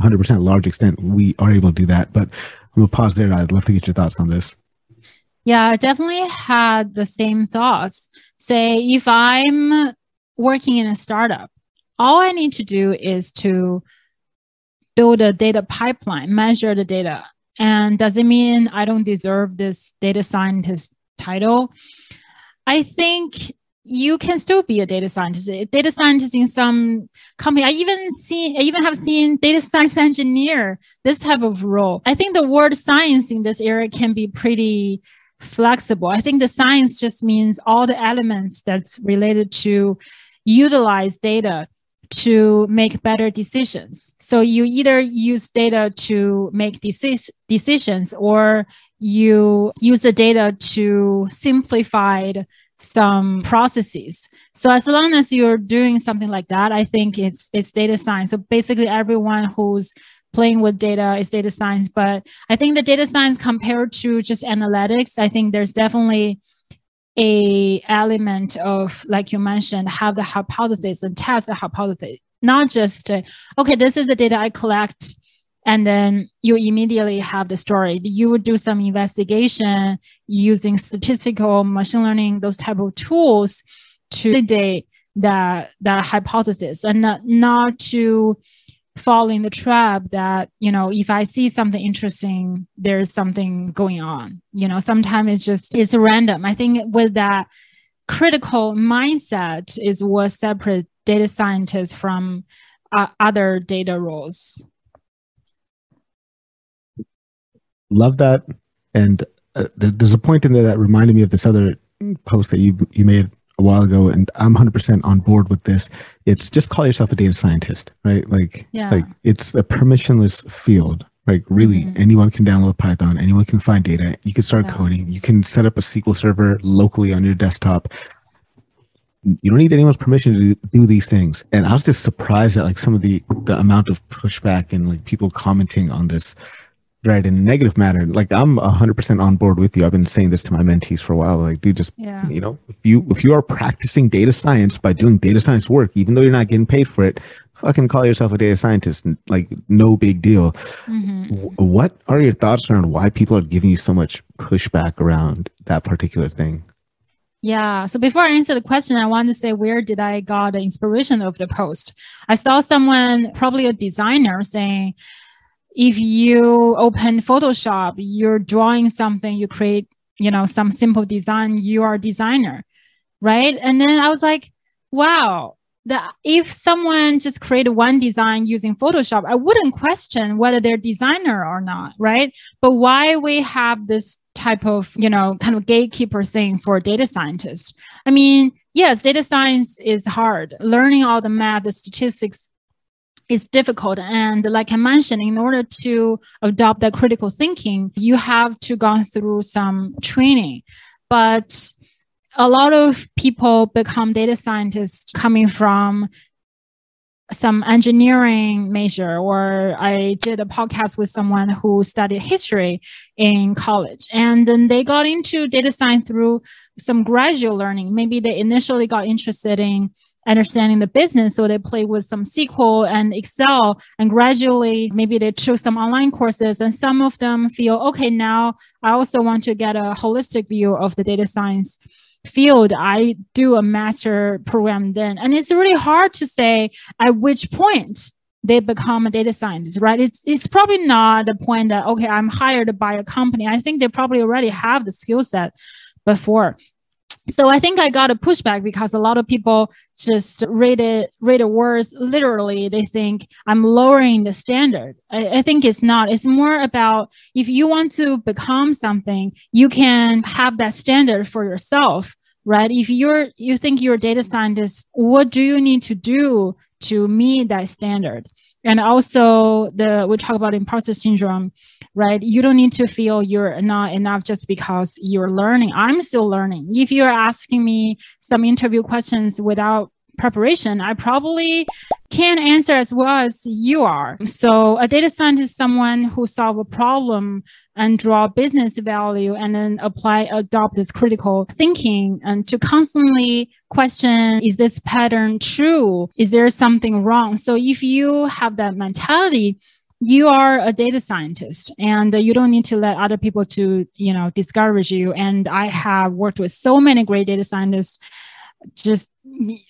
100% large extent, we are able to do that. But I'm going to pause there. I'd love to get your thoughts on this.
Yeah, I definitely had the same thoughts. Say, if I'm working in a startup, all I need to do is to build a data pipeline, measure the data. And does it mean I don't deserve this data scientist title? I think you can still be a data scientist. Data scientist in some company. I even see, I even have seen data science engineer, this type of role. I think the word science in this area can be pretty flexible. I think the science just means all the elements that's related to utilize data to make better decisions. So you either use data to make deci- decisions or you use the data to simplify some processes. So as long as you're doing something like that, I think it's it's data science. So basically everyone who's playing with data is data science. But I think the data science compared to just analytics, I think there's definitely a element of like you mentioned have the hypothesis and test the hypothesis not just uh, okay this is the data i collect and then you immediately have the story. You would do some investigation using statistical machine learning those type of tools to validate that that hypothesis. And not, not to fall in the trap that you know if i see something interesting there's something going on. You know sometimes it's just it's random. I think with that critical mindset is what separates data scientists from uh, other data roles
love that. And uh, th- there's a point in there that reminded me of this other post that you you made a while ago, and I'm 100% on board with this. It's just call yourself a data scientist, right? Like, yeah. like it's a permissionless field. Like really, mm-hmm. anyone can download Python, anyone can find data. You can start yeah. coding. You can set up a SQL server locally on your desktop. You don't need anyone's permission to do these things. And I was just surprised at like some of the the amount of pushback and like people commenting on this right in a negative manner like i'm 100% on board with you i've been saying this to my mentees for a while like dude just yeah. you know if you if you are practicing data science by doing data science work even though you're not getting paid for it fucking call yourself a data scientist like no big deal mm-hmm. what are your thoughts around why people are giving you so much pushback around that particular thing
yeah. So before I answer the question, I want to say where did I got the inspiration of the post? I saw someone, probably a designer, saying, if you open Photoshop, you're drawing something, you create, you know, some simple design, you are designer, right? And then I was like, wow, that if someone just created one design using Photoshop, I wouldn't question whether they're designer or not, right? But why we have this type of, you know, kind of gatekeeper thing for data scientists? I mean, yes, data science is hard. Learning all the math, the statistics is difficult. And like I mentioned, in order to adopt that critical thinking, you have to go through some training. But a lot of people become data scientists coming from some engineering major or i did a podcast with someone who studied history in college and then they got into data science through some gradual learning maybe they initially got interested in understanding the business. So they play with some SQL and Excel, and gradually maybe they choose some online courses. And some of them feel, okay, now I also want to get a holistic view of the data science field. I do a master program then. And it's really hard to say at which point they become a data scientist, right? It's it's probably not the point that okay, I'm hired by a company. I think they probably already have the skill set before so I think I got a pushback because a lot of people just read it, read the words literally. They think I'm lowering the standard. I, I, think it's not. It's more about if you want to become something, you can have that standard for yourself, right? If you're you think you're a data scientist, what do you need to do to meet that standard? And also the we talk about imposter syndrome, right? You don't need to feel you're not enough just because you're learning. I'm still learning. If you're asking me some interview questions without preparation, I probably can answer as well as you are. So a data scientist is someone who solve a problem and draw business value and then apply, adopt this critical thinking and to constantly question, is this pattern true? Is there something wrong? So if you have that mentality, you are a data scientist and you don't need to let other people to you know discourage you and i have worked with so many great data scientists just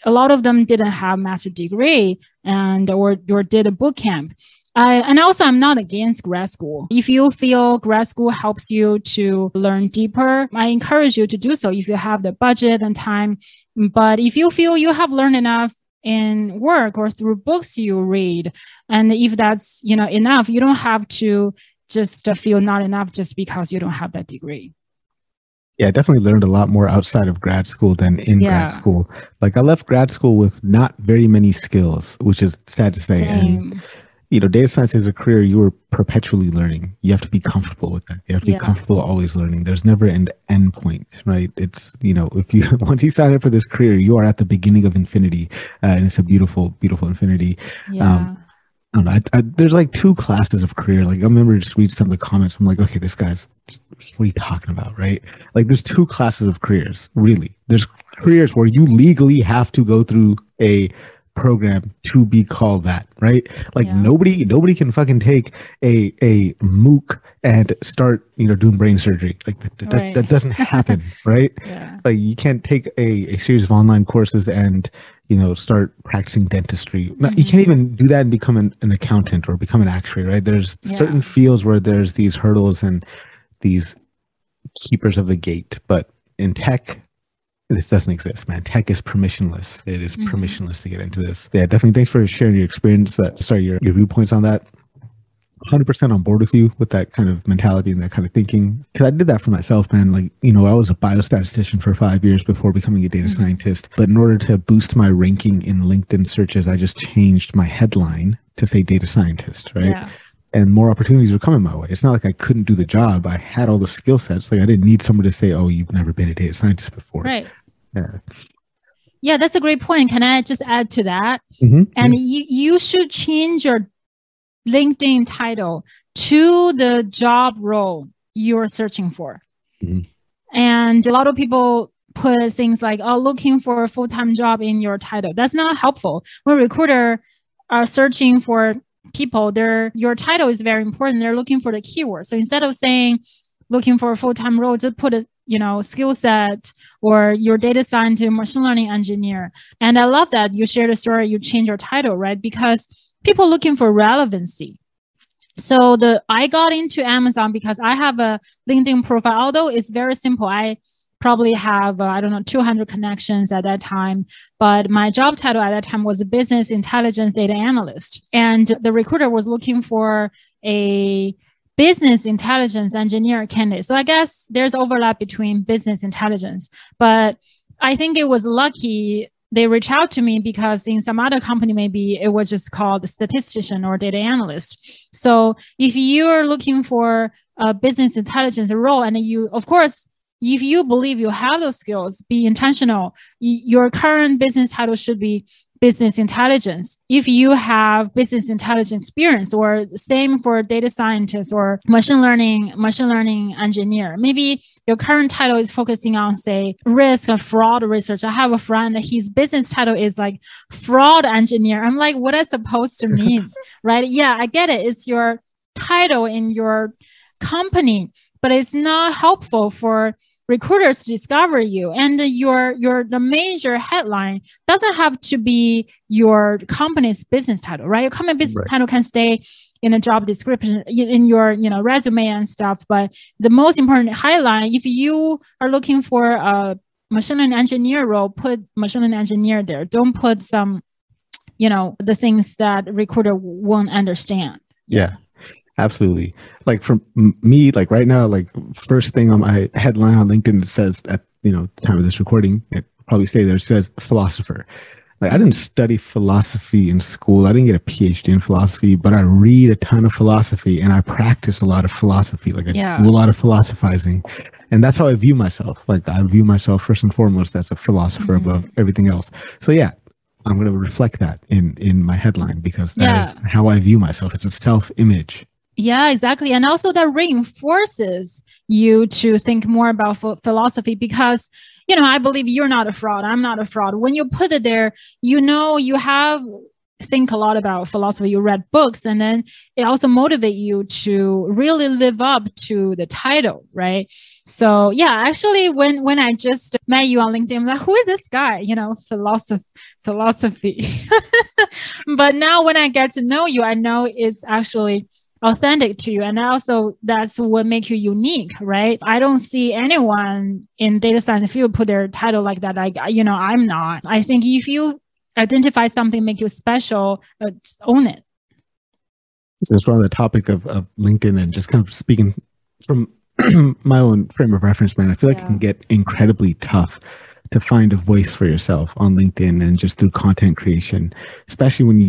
a lot of them didn't have master degree and or, or did a boot camp. Uh, and also, I'm not against grad school. If you feel grad school helps you to learn deeper, I encourage you to do so if you have the budget and time. But if you feel you have learned enough in work or through books you read, and if that's you know enough, you don't have to just feel not enough just because you don't have that degree.
Yeah, I definitely learned a lot more outside of grad school than in yeah. grad school. Like I left grad school with not very many skills, which is sad to say. Same. And you know, data science is a career you are perpetually learning. You have to be comfortable with that. You have to yeah. be comfortable always learning. There's never an end point, right? It's you know, if you once you sign up for this career, you are at the beginning of infinity, uh, and it's a beautiful, beautiful infinity. Yeah. Um, I don't know. I, I, there's like two classes of career. Like I remember just read some of the comments. I'm like, okay, this guy's what are you talking about, right? Like there's two classes of careers, really. There's careers where you legally have to go through a program to be called that, right? Like yeah. nobody nobody can fucking take a a MOOC and start, you know, doing brain surgery. Like that, that, right. that doesn't happen, right? Yeah. Like you can't take a, a series of online courses and you know start practicing dentistry mm-hmm. you can't even do that and become an, an accountant or become an actuary right there's yeah. certain fields where there's these hurdles and these keepers of the gate. But in tech, this doesn't exist, man. Tech is permissionless. It is mm-hmm. permissionless to get into this. Yeah, definitely. Thanks for sharing your experience. That sorry, your, your viewpoints on that. 100% on board with you with that kind of mentality and that kind of thinking. Because I did that for myself, man. Like, you know, I was a biostatistician for five years before becoming a data mm-hmm. scientist. But in order to boost my ranking in LinkedIn searches, I just changed my headline to say data scientist, right? Yeah and more opportunities were coming my way. It's not like I couldn't do the job. I had all the skill sets. Like I didn't need someone to say, "Oh, you've never been a data scientist before."
Right. Yeah. Yeah, that's a great point. Can I just add to that? Mm-hmm. And yeah. you you should change your LinkedIn title to the job role you're searching for. Mm-hmm. And a lot of people put things like, oh, looking for a full-time job in your title. That's not helpful. When recruiter are searching for people, their your title is very important. They're looking for the keyword. So instead of saying looking for a full-time role, just put a you know skill set or your data scientist, machine learning engineer. And I love that you shared a story. You change your title, right? Because people looking for relevancy. So the I got into Amazon because I have a LinkedIn profile. Although it's very simple, I probably have uh, I don't know 200 connections at that time. But my job title at that time was a business intelligence data analyst, and the recruiter was looking for a business intelligence engineer candidate. So I guess there's overlap between business intelligence, but I think it was lucky they reached out to me because in some other company maybe it was just called statistician or data analyst so if you are looking for a business intelligence role and you of course if you believe you have those skills be intentional your current business title should be business intelligence. If you have business intelligence experience or same for data scientist or machine learning, machine learning engineer, maybe your current title is focusing on say risk and fraud research. I have a friend, his business title is like fraud engineer. I'm like, what is supposed to mean? right? Yeah, I get it. It's your title in your company, but it's not helpful for recruiters to discover you. And your your the major headline doesn't have to be your company's business title right? Your company business right. title can stay in a job description in your you know resume and stuff. But the most important highlight if you are looking for a machine learning engineer role put machine learning engineer there. Don't put some you know the things that recruiter won't understand.
Yeah Absolutely. Like for me, like right now, like first thing on my headline on LinkedIn says at you know the time of this recording, it probably say there it says philosopher. Like I didn't study philosophy in school. I didn't get a PhD in philosophy, but I read a ton of philosophy and I practice a lot of philosophy. Like I yeah. do a lot of philosophizing. And that's how I view myself. Like I view myself first and foremost as a philosopher mm-hmm. above everything else. So yeah, I'm going to reflect that in in my headline because that yeah. is how I view myself. It's a self image.
Yeah, exactly. And also that reinforces you to think more about philosophy because, you know, I believe you're not a fraud. I'm not a fraud. When you put it there, you know, you have think a lot about philosophy you read books and then it also motivate you to really live up to the title right so yeah actually when when i just met you on linkedin i'm like who is this guy you know philosophy philosophy but now when i get to know you i know it's actually authentic to you. And also that's what makes you unique right? I don't see anyone in data science field put their title like that like you know i'm not. I think if you identify something make you special uh, own it.
Since we're on the topic of, of linkedin and just kind of speaking from my own frame of reference man i feel like yeah. it can get incredibly tough to find a voice for yourself on linkedin and just through content creation especially when you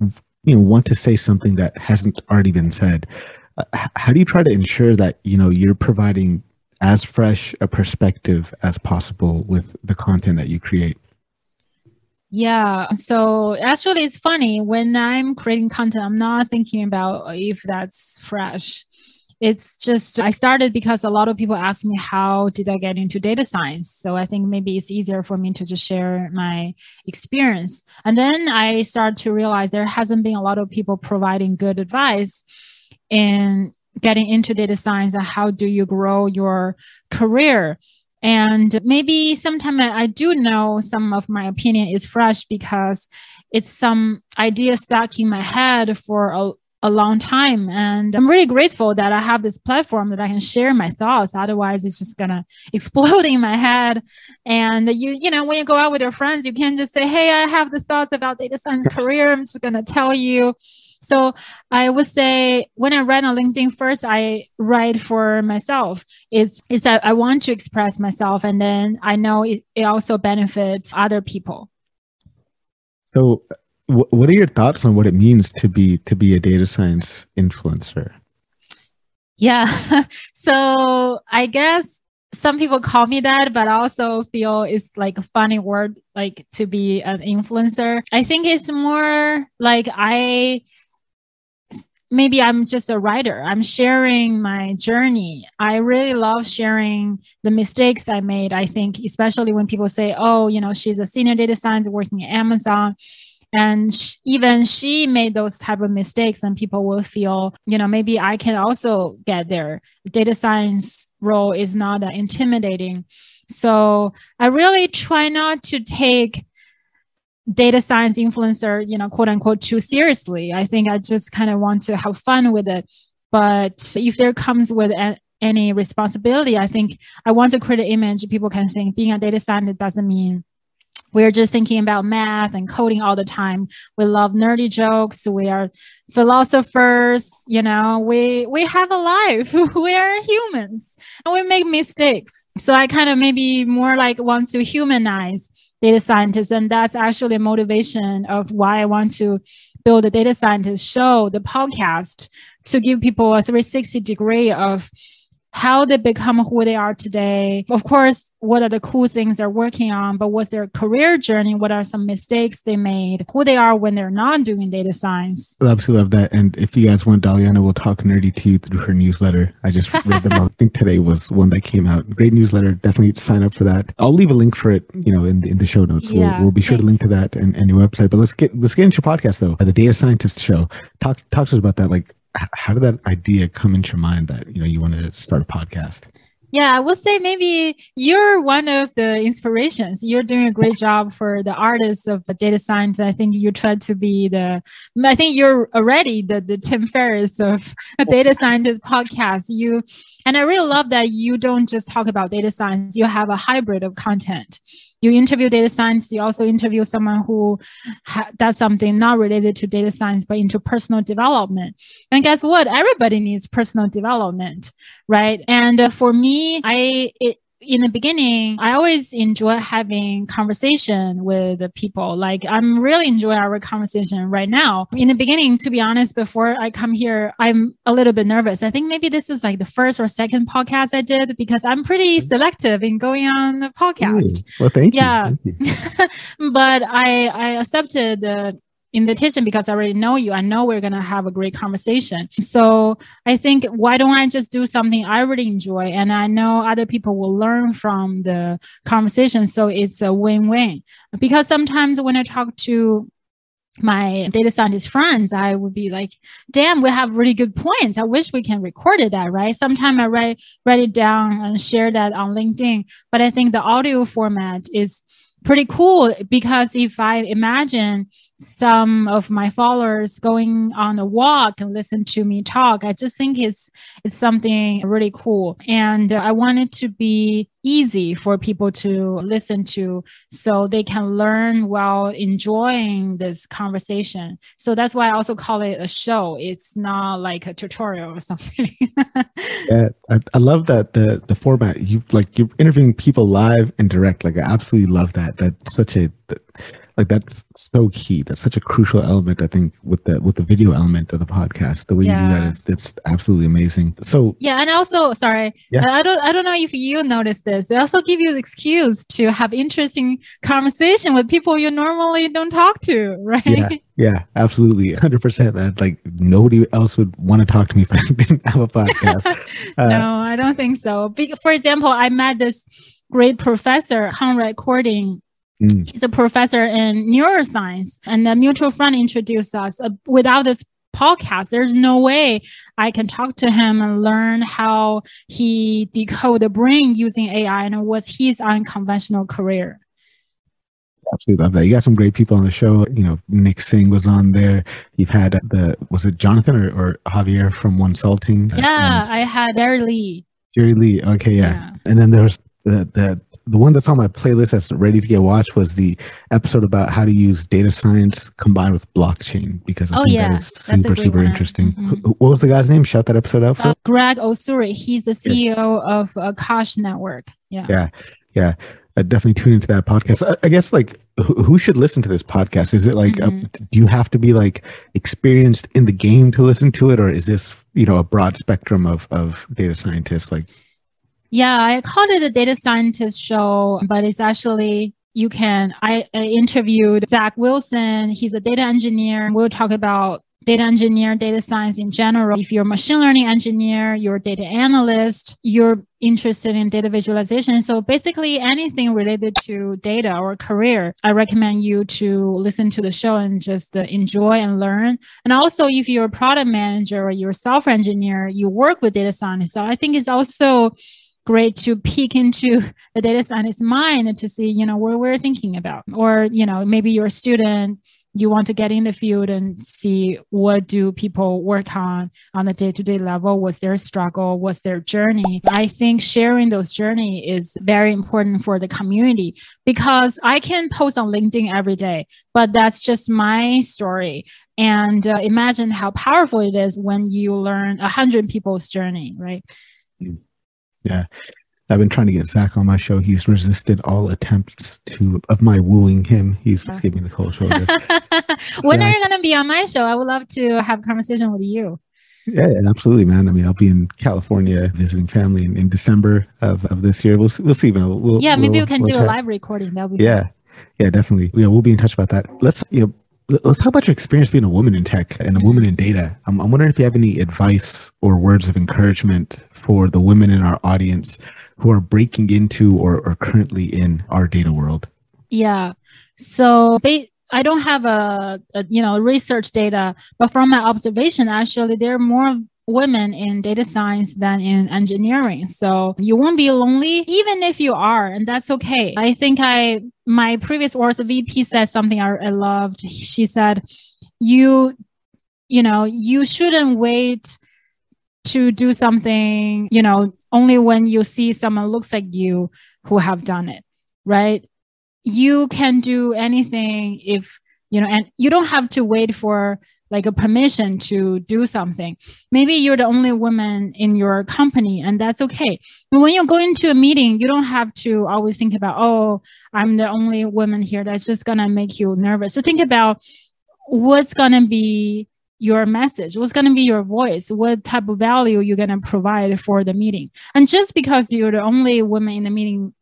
you you know want to say something that hasn't already been said. Uh, how do you try to ensure that you know you're providing as fresh a perspective as possible with the content that you create?
Yeah so actually it's funny when i'm creating content i'm not thinking about if that's fresh it's just i started because a lot of people ask me how did i get into data science? So i think maybe it's easier for me to just share my experience. And then i start to realize there hasn't been a lot of people providing good advice in getting into data science and how do you grow your career. And maybe sometimes I do know some of my opinion is fresh because it's some idea stuck in my head for a, a long time. And I'm really grateful that I have this platform that I can share my thoughts. Otherwise, it's just gonna explode in my head. And you, you know, when you go out with your friends, you can't just say, Hey, I have the thoughts about data science career. I'm just gonna tell you. So I would say when I write on LinkedIn, first I write for myself. Is is that I want to express myself, and then I know it, it also benefits other people.
So what are your thoughts on what it means to be to be a data science influencer
yeah so i guess some people call me that but i also feel it's like a funny word like to be an influencer i think it's more like i maybe I'm just a writer. I'm sharing my journey. I really love sharing the mistakes I made. I think, especially when people say, oh, you know, she's a senior data scientist working at Amazon. And even she made those type of mistakes, and people will feel, you know, maybe I can also get there. Data science role is not uh, intimidating. So I really try not to take data science influencer, you know, quote unquote, too seriously. I think I just kind of want to have fun with it. But if there comes with a, any responsibility, I think I want to create an image people can think being a data scientist doesn't mean we're just thinking about math and coding all the time. We love nerdy jokes. We are philosophers. You know, we we have a life. we are humans, and we make mistakes. So I kind of maybe more like want to humanize data scientists. And that's actually a motivation of why I want to build a data scientist show, the podcast, to give people a 360 degree of how they become who they are today. Of course, what are the cool things they're working on, but what's their career journey? What are some mistakes they made? Who they are when they're not doing data science.
I absolutely love that. And if you guys want, Daliana will talk nerdy to you through her newsletter. I just read them. I think today was one that came out. Great newsletter. Definitely sign up for that. I'll leave a link for it, you know, in the, in the show notes. Yeah, we'll, we'll be sure thanks. to link to that and, and your website. But let's get let's get into your podcast though. The Data Scientist Show. Talk talk to us about that. Like how did that idea come into your mind that you know you wanted to start a podcast?
Yeah i would say maybe you're one of the inspirations. You're doing a great job for the artists of data science. I think you try to be the i think you're already the, the tim ferriss of a data scientist podcast. You and i really love that you don't just talk about data science. You have a hybrid of content you interview data science, you also interview someone who ha- does something not related to data science, but into personal development. And guess what? Everybody needs personal development, right? And uh, for me, I, it, in the beginning, I always enjoy having conversation with people. Like I'm really enjoying our conversation right now. In the beginning, to be honest, before I come here, I'm a little bit nervous. I think maybe this is like the first or second podcast I did because I'm pretty mm-hmm. selective in going on the podcast.
Ooh, well, thank
you. Yeah.
Thank
you. but I, I accepted the invitation because I already know you. I know we're going to have a great conversation. So I think, why don't I just do something I really enjoy? And I know other people will learn from the conversation. So it's a win win. Because sometimes when I talk to my data scientist friends, I would be like, damn, we have really good points. I wish we can record it that, right? Sometimes I write, write it down and share that on LinkedIn. But I think the audio format is pretty cool because if I imagine some of my followers going on a walk and listen to me talk, I just think it's it's something really cool. And I want it to be easy for people to listen to so they can learn while enjoying this conversation. So that's why I also call it a show. It's not like a tutorial or something.
yeah, I, I, love that the the format. You like you're interviewing people live and direct. Like I absolutely love that. That's such a like that's so key. That's such a crucial element i think with the with the video element of the podcast. The way yeah. you do that is that's absolutely amazing. So
yeah and also sorry yeah. i don't i don't know if you notice this. They also give you the excuse to have interesting conversation with people you normally don't talk to right?
Yeah, yeah absolutely 100% man. Like nobody else would want to talk to me if i didn't have a podcast.
Uh, no i don't think so. For example i met this great professor Konrad Kording Mm. He's a professor in neuroscience, and the mutual friend introduced us. Uh, without this podcast, there's no way I can talk to him and learn how he decode the brain using AI and what's his unconventional career.
Absolutely love that. You got some great people on the show. You know, Nick Singh was on there. You've had the was it Jonathan or, or Javier from Wonsulting?
Yeah, um, I had Jerry Lee.
Jerry Lee. Okay, yeah. yeah. And then there's the the the one that's on my playlist that's ready to get watched was the episode about how to use data science combined with blockchain because I
oh,
think
yeah.
that is super super one. interesting. Mm-hmm. What was the guy's name? Shout that episode out for. Uh,
Greg Osuri. He's the CEO yeah. of uh, Akash Network. Yeah.
Yeah. Yeah. Uh, definitely tune into that podcast. I, I, guess like who should listen to this podcast? Is it like mm-hmm. a, do you have to be like experienced in the game to listen to it, or is this you know a broad spectrum of of data scientists like?
Yeah, I called it a data scientist show, but it's actually you can. I, I interviewed Zach Wilson. He's a data engineer. We'll talk about data engineer, data science in general. If you're a machine learning engineer, you're a data analyst, you're interested in data visualization. So basically anything related to data or career, I recommend you to listen to the show and just uh, enjoy and learn. And also if you're a product manager or you're a software engineer, you work with data scientists. So I think it's also great to peek into the data scientist's mind to see, you know, what we're thinking about. Or, you know, maybe you're a student you want to get in the field and see what do people work on on the day-to-day level. What's their struggle? What's their journey? I think sharing those journey is very important for the community because i can post on linkedin every day but that's just my story. And uh, imagine how powerful it is when you learn a hundred people's journey right
yeah I've been trying to get Zach on my show. He's resisted all attempts to of my wooing him. He's just giving the cold shoulder.
when Zach, are you going to be on my show? I would love to have a conversation with you.
Yeah, absolutely, man. I mean, I'll be in California visiting family in, in December of, of this year. We'll we'll see. We'll, we'll
yeah, maybe
we'll,
we can do a live recording. That'll be
yeah, fun. yeah, definitely. Yeah, we'll be in touch about that. Let's you know let's talk about your experience being a woman in tech and a woman in data. I'm, I'm wondering if you have any advice or words of encouragement for the women in our audience who are breaking into or are currently in our data world?
Yeah. So I don't have a, a, you know research data, but from my observation, actually there are more women in data science than in engineering. So you won't be lonely even if you are, and that's okay. I think I my previous words VP said something I, I loved. She said, "You, you know, you shouldn't wait." To do something, you know, only when you see someone looks like you who have done it, right? You can do anything if, you know, and you don't have to wait for like a permission to do something. Maybe you're the only woman in your company and that's okay. But when you go into a meeting, you don't have to always think about, oh, I'm the only woman here. That's just going to make you nervous. So think about what's going to be your message? What's going to be your voice? What type of value you're going to provide for the meeting? And just because you're the only woman in the meeting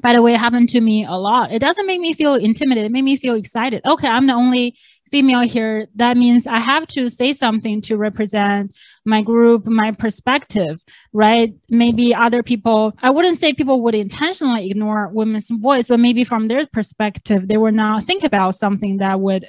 by the way it happened to me a lot. It doesn't make me feel intimidated. It made me feel excited. Okay i'm the only female here. That means i have to say something to represent my group my perspective right? Maybe other people i wouldn't say people would intentionally ignore women's voice but maybe from their perspective they would not think about something that would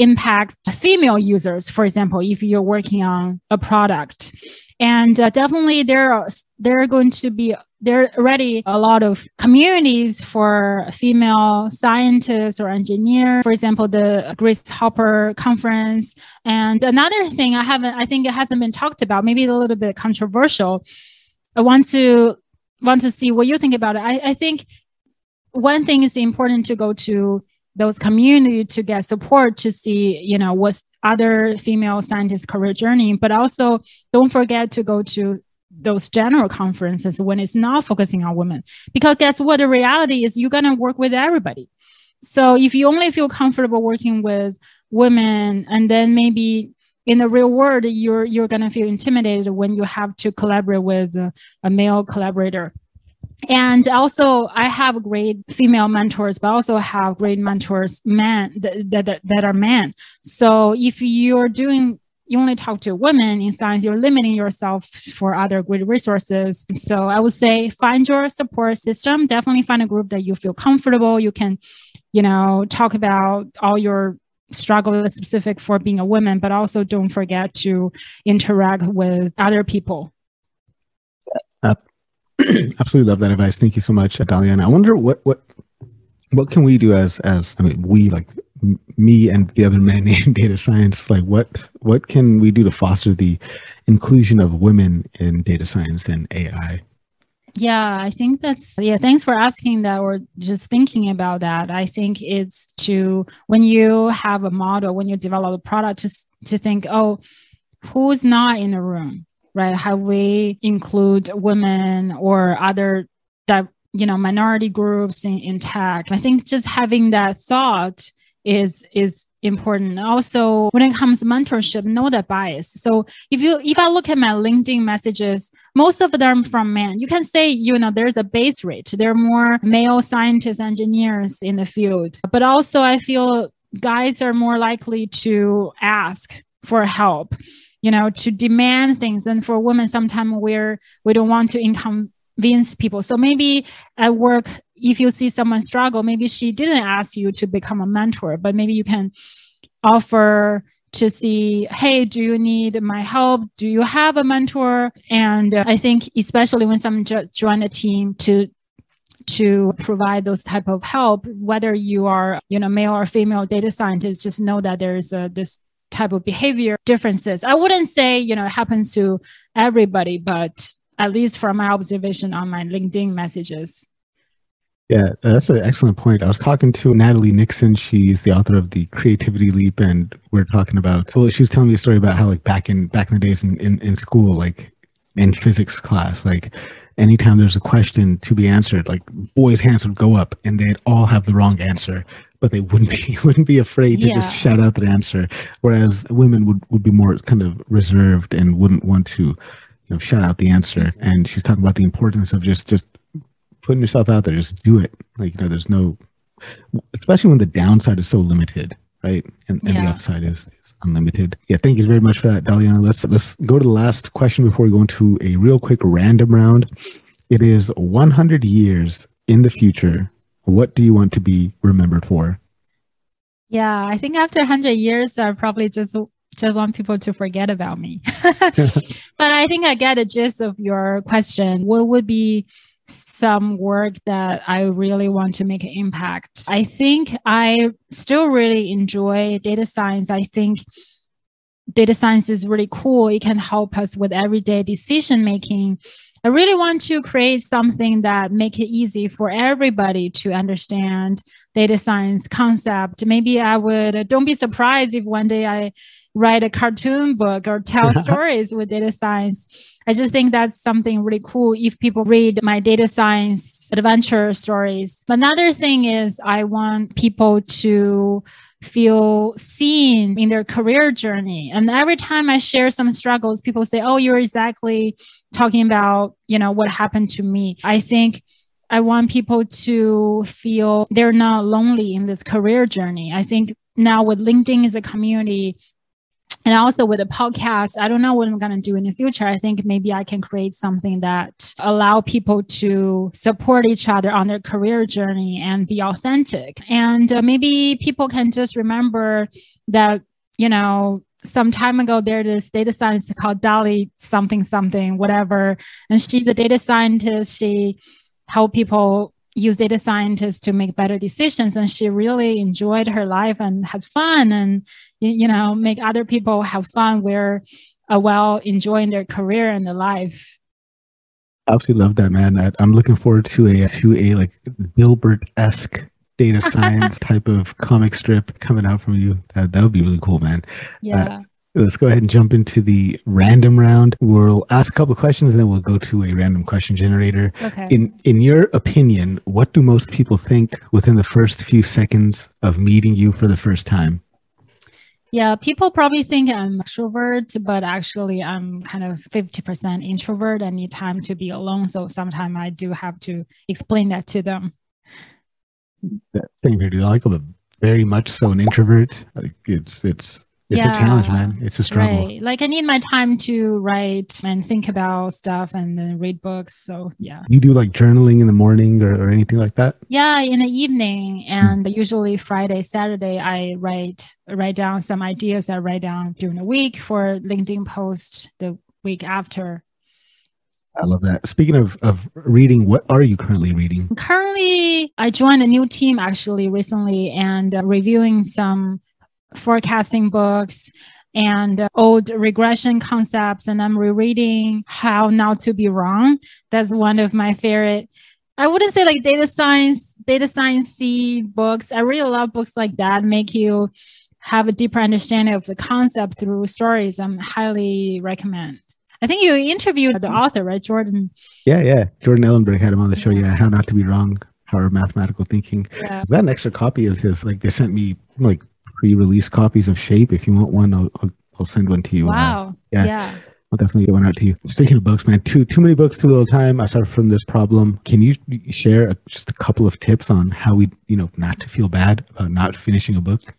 impact female users, for example, if you're working on a product. And uh, definitely there are, there are going to be there are already a lot of communities for female scientists or engineers. For example, the Grace Hopper conference. And another thing I haven't, I think it hasn't been talked about, maybe a little bit controversial. I want to want to see what you think about it. I, I think one thing is important to go to those community to get support to see, you know, what's other female scientists' career journey, but also don't forget to go to those general conferences when it's not focusing on women. Because guess what? The reality is you're gonna work with everybody. So if you only feel comfortable working with women and then maybe in the real world you're you're gonna feel intimidated when you have to collaborate with a, a male collaborator and also i have great female mentors but also have great mentors men that, that, that are men. So if you're doing you only talk to women in science you're limiting yourself for other great resources. So i would say find your support system. Definitely find a group that you feel comfortable. You can you know talk about all your struggle specific for being a woman but also don't forget to interact with other people
Absolutely love that advice. Thank you so much, Dalian. I wonder what what what can we do as as I mean we like me and the other men in data science like what what can we do to foster the inclusion of women in data science and AI?
Yeah, I think that's yeah, thanks for asking that or just thinking about that. I think it's to when you have a model, when you develop a product to to think, oh, who's not in the room? Right? How we include women or other you know minority groups in, in tech. I think just having that thought is is important. Also, when it comes to mentorship, know the bias. So if you if I look at my LinkedIn messages, most of them from men. You can say, you know, there's a base rate. There are more male scientists, engineers in the field. But also I feel guys are more likely to ask for help you know to demand things. And for women sometimes we're we don't want to inconvenience people. So maybe at work if you see someone struggle maybe she didn't ask you to become a mentor but maybe you can offer to see hey do you need my help? Do you have a mentor? And uh, i think especially when someone just join a team to to provide those type of help whether you are you know male or female data scientist just know that there's a, this type of behavior differences i wouldn't say you know it happens to everybody but at least from my observation on my linkedin messages
yeah, uh, that's an excellent point. I was talking to Natalie Nixon. She's the author of the Creativity Leap, and we're talking about. So she was telling me a story about how, like, back in back in the days in, in, in school, like in physics class, like anytime there's a question to be answered, like boys' hands would go up and they'd all have the wrong answer, but they wouldn't be wouldn't be afraid to yeah. just shout out the answer. Whereas women would, would be more kind of reserved and wouldn't want to, you know, shout out the answer. And she's talking about the importance of just just putting yourself out there, just do it. Like, you know, there's no especially when the downside is so limited, right? And, and yeah. the upside is, is unlimited. Yeah, thank you very much for that, Daliana. Let's let's go to the last question before we go into a real quick random round. It is 100 years in the future. What do you want to be remembered for?
Yeah, I think after 100 years, I probably just just want people to forget about me. but I think I get the gist of your question. What would be some work that I really want to make an impact. I think I still really enjoy data science. I think data science is really cool. It can help us with everyday decision making. I really want to create something that make it easy for everybody to understand data science concept. Maybe I would uh, don't be surprised if one day I write a cartoon book or tell stories with data science. I just think that's something really cool if people read my data science adventure stories. Another thing is I want people to feel seen in their career journey. And every time I share some struggles, people say, "Oh, you're exactly talking about, you know, what happened to me." I think I want people to feel they're not lonely in this career journey. I think now with LinkedIn as a community, and also with a podcast i don't know what i'm going to do in the future i think maybe i can create something that allow people to support each other on their career journey and be authentic and uh, maybe people can just remember that you know some time ago there's this data scientist called dolly something something whatever. And she's a data scientist she help people use data scientists to make better decisions. And she really enjoyed her life and had fun and you know make other people have fun where uh, while enjoying their career and their life.
Absolutely love that man. I, am looking forward to a to a like dilbert-esque data science type of comic strip coming out from you that, that would be really cool man
yeah uh,
Let's go ahead and jump into the random round. We'll ask a couple of questions and then we'll go to a random question generator.
Okay.
In in your opinion, what do most people think within the first few seconds of meeting you for the first time?
Yeah, people probably think I'm extrovert, but actually I'm kind of 50% introvert I need time to be alone. So sometimes I do have to explain that to them.
Same here, dude. I like a very much so an introvert. Like it's it's it's yeah, a challenge, man. It's a struggle.
Right. Like I need my time to write and think about stuff and then read books. So yeah.
You do like journaling in the morning or, or anything like that?
Yeah, in the evening and hmm. usually Friday, Saturday, I write write down some ideas I write down during the week for LinkedIn post the week after.
I love that. Speaking of, of reading, what are you currently reading?
Currently, I joined a new team actually recently and uh, reviewing some forecasting books and uh, old regression concepts and i'm rereading how not to be wrong that's one of my favorite i wouldn't say like data science data science C books i really love books like that make you have a deeper understanding of the concept through stories i'm highly recommend i think you interviewed the mm-hmm. author right jordan
yeah yeah jordan ellenberg had him on the show yeah how not to be wrong power of mathematical thinking yeah. i've got an extra copy of his like they sent me like pre-release copies of Shape. If you want one, I'll, I'll, I'll send one to you.
Wow. Yeah. yeah.
I'll definitely get one out to you. Speaking of books, man, too too many books, too little time. I started from this problem. Can you share a, just a couple of tips on how we, you know, not to feel bad about not finishing a book?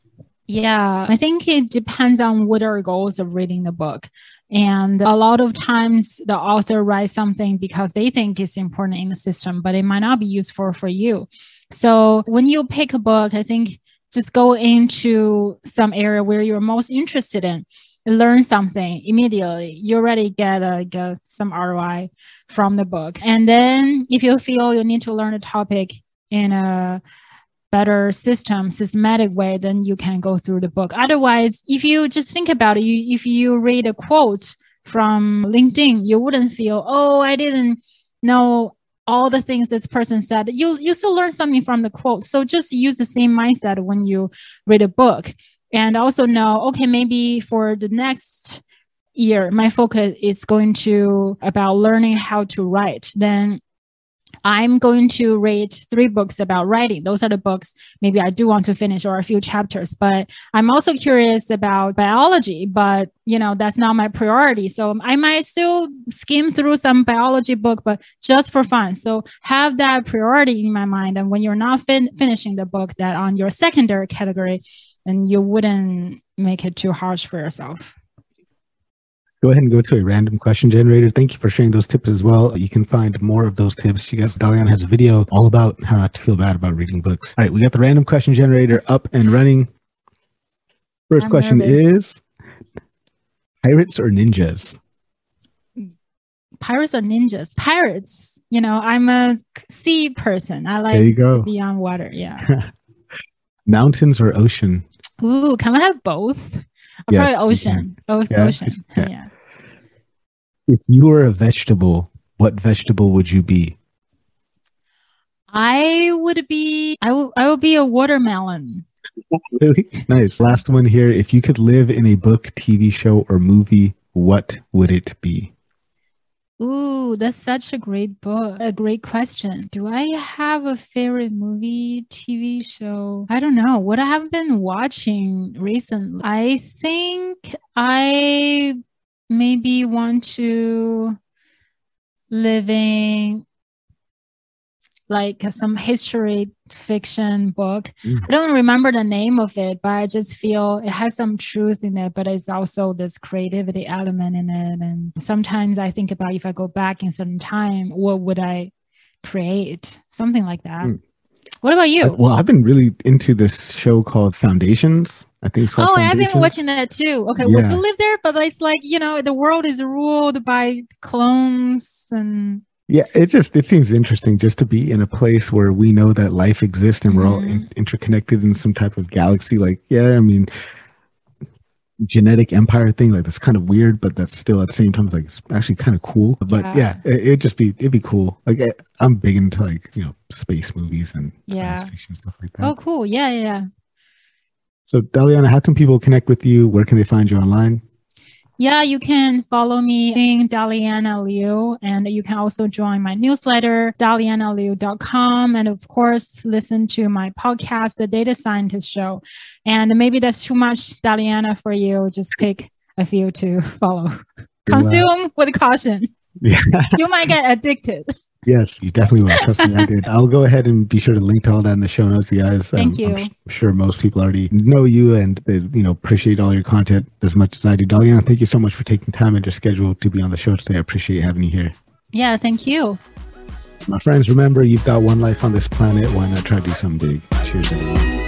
Yeah, I think it depends on what our goals of reading the book. And a lot of times the author writes something because they think it's important in the system, but it might not be useful for you. So when you pick a book, I think just go into some area where you're most interested in learn something immediately you already get, a, get some roi from the book and then if you feel you need to learn a topic in a better system systematic way then you can go through the book. Otherwise if you just think about it you, if you read a quote from linkedin you wouldn't feel oh i didn't know all the things this person said. You you still learn something from the quote. So just use the same mindset when you read a book. And also know okay maybe for the next year my focus is going to about learning how to write. Then I'm going to read three books about writing. Those are the books maybe I do want to finish or a few chapters. But I'm also curious about biology, but you know, that's not my priority. So I might still skim through some biology book, but just for fun. So have that priority in my mind. And when you're not fin- finishing the book that on your secondary category, then you wouldn't make it too harsh for yourself
go ahead and go to a random question generator. Thank you for sharing those tips as well. You can find more of those tips. You guys, Daliana has a video all about how not to feel bad about reading books. All right, we got the random question generator up and running. 1st question nervous. is pirates or ninjas?
Pirates or ninjas? Pirates. You know, I'm a sea person. I like to be on water. Yeah.
Mountains or ocean?
Ooh, can I have both? Yes, probably ocean. Oh, yeah. Ocean. Yeah. yeah.
If you were a vegetable, what vegetable would you be?
I would be I will I would be a watermelon.
really? Nice. Last one here. If you could live in a book, TV show, or movie, what would it be?
Ooh, that's such a great book, a great question. Do I have a favorite movie, TV show? I don't know. What I have been watching recently, I think I maybe want to living like some history fiction book. Mm. I don't remember the name of it, but I just feel it has some truth in it, but it's also this creativity element in it. And sometimes I think about if I go back in certain time, what would I create? Something like that. Mm. What about you?
well, I've been really into this show called Foundations. I think
Oh, I've been watching that too. Okay, yeah. you live there? But it's like, you know, the world is ruled by clones and
yeah, it just it seems interesting just to be in a place where we know that life exists and we're all in, mm-hmm. interconnected in some type of galaxy. Like, yeah, I mean, genetic empire thing like that's kind of weird, but that's still at the same time like it's actually kind of cool. But yeah, yeah it, would just be it'd be cool. Like I, I'm big into like you know space movies and
yeah. science fiction stuff like that. Oh, cool. Yeah, yeah.
So, Daliana, how can people connect with you? Where can they find you online?
Yeah, you can follow me in Daliana Liu, and you can also join my newsletter, dalianaliu.com, and of course, listen to my podcast, The Data Scientist Show. And maybe that's too much, Daliana, for you. Just pick a few to follow. Consume with caution. Yeah. you might get addicted.
Yes, you definitely will. Trust me, I did. I'll go ahead and be sure to link to all that in the show notes, guys.
Thank um, you.
I'm sure most people already know you and they, you know appreciate all your content as much as I do. Daliana, thank you so much for taking time and your schedule to be on the show today. I appreciate having you here.
Yeah, thank you.
My friends, remember you've got one life on this planet. Why not try to do something big? Cheers, everyone.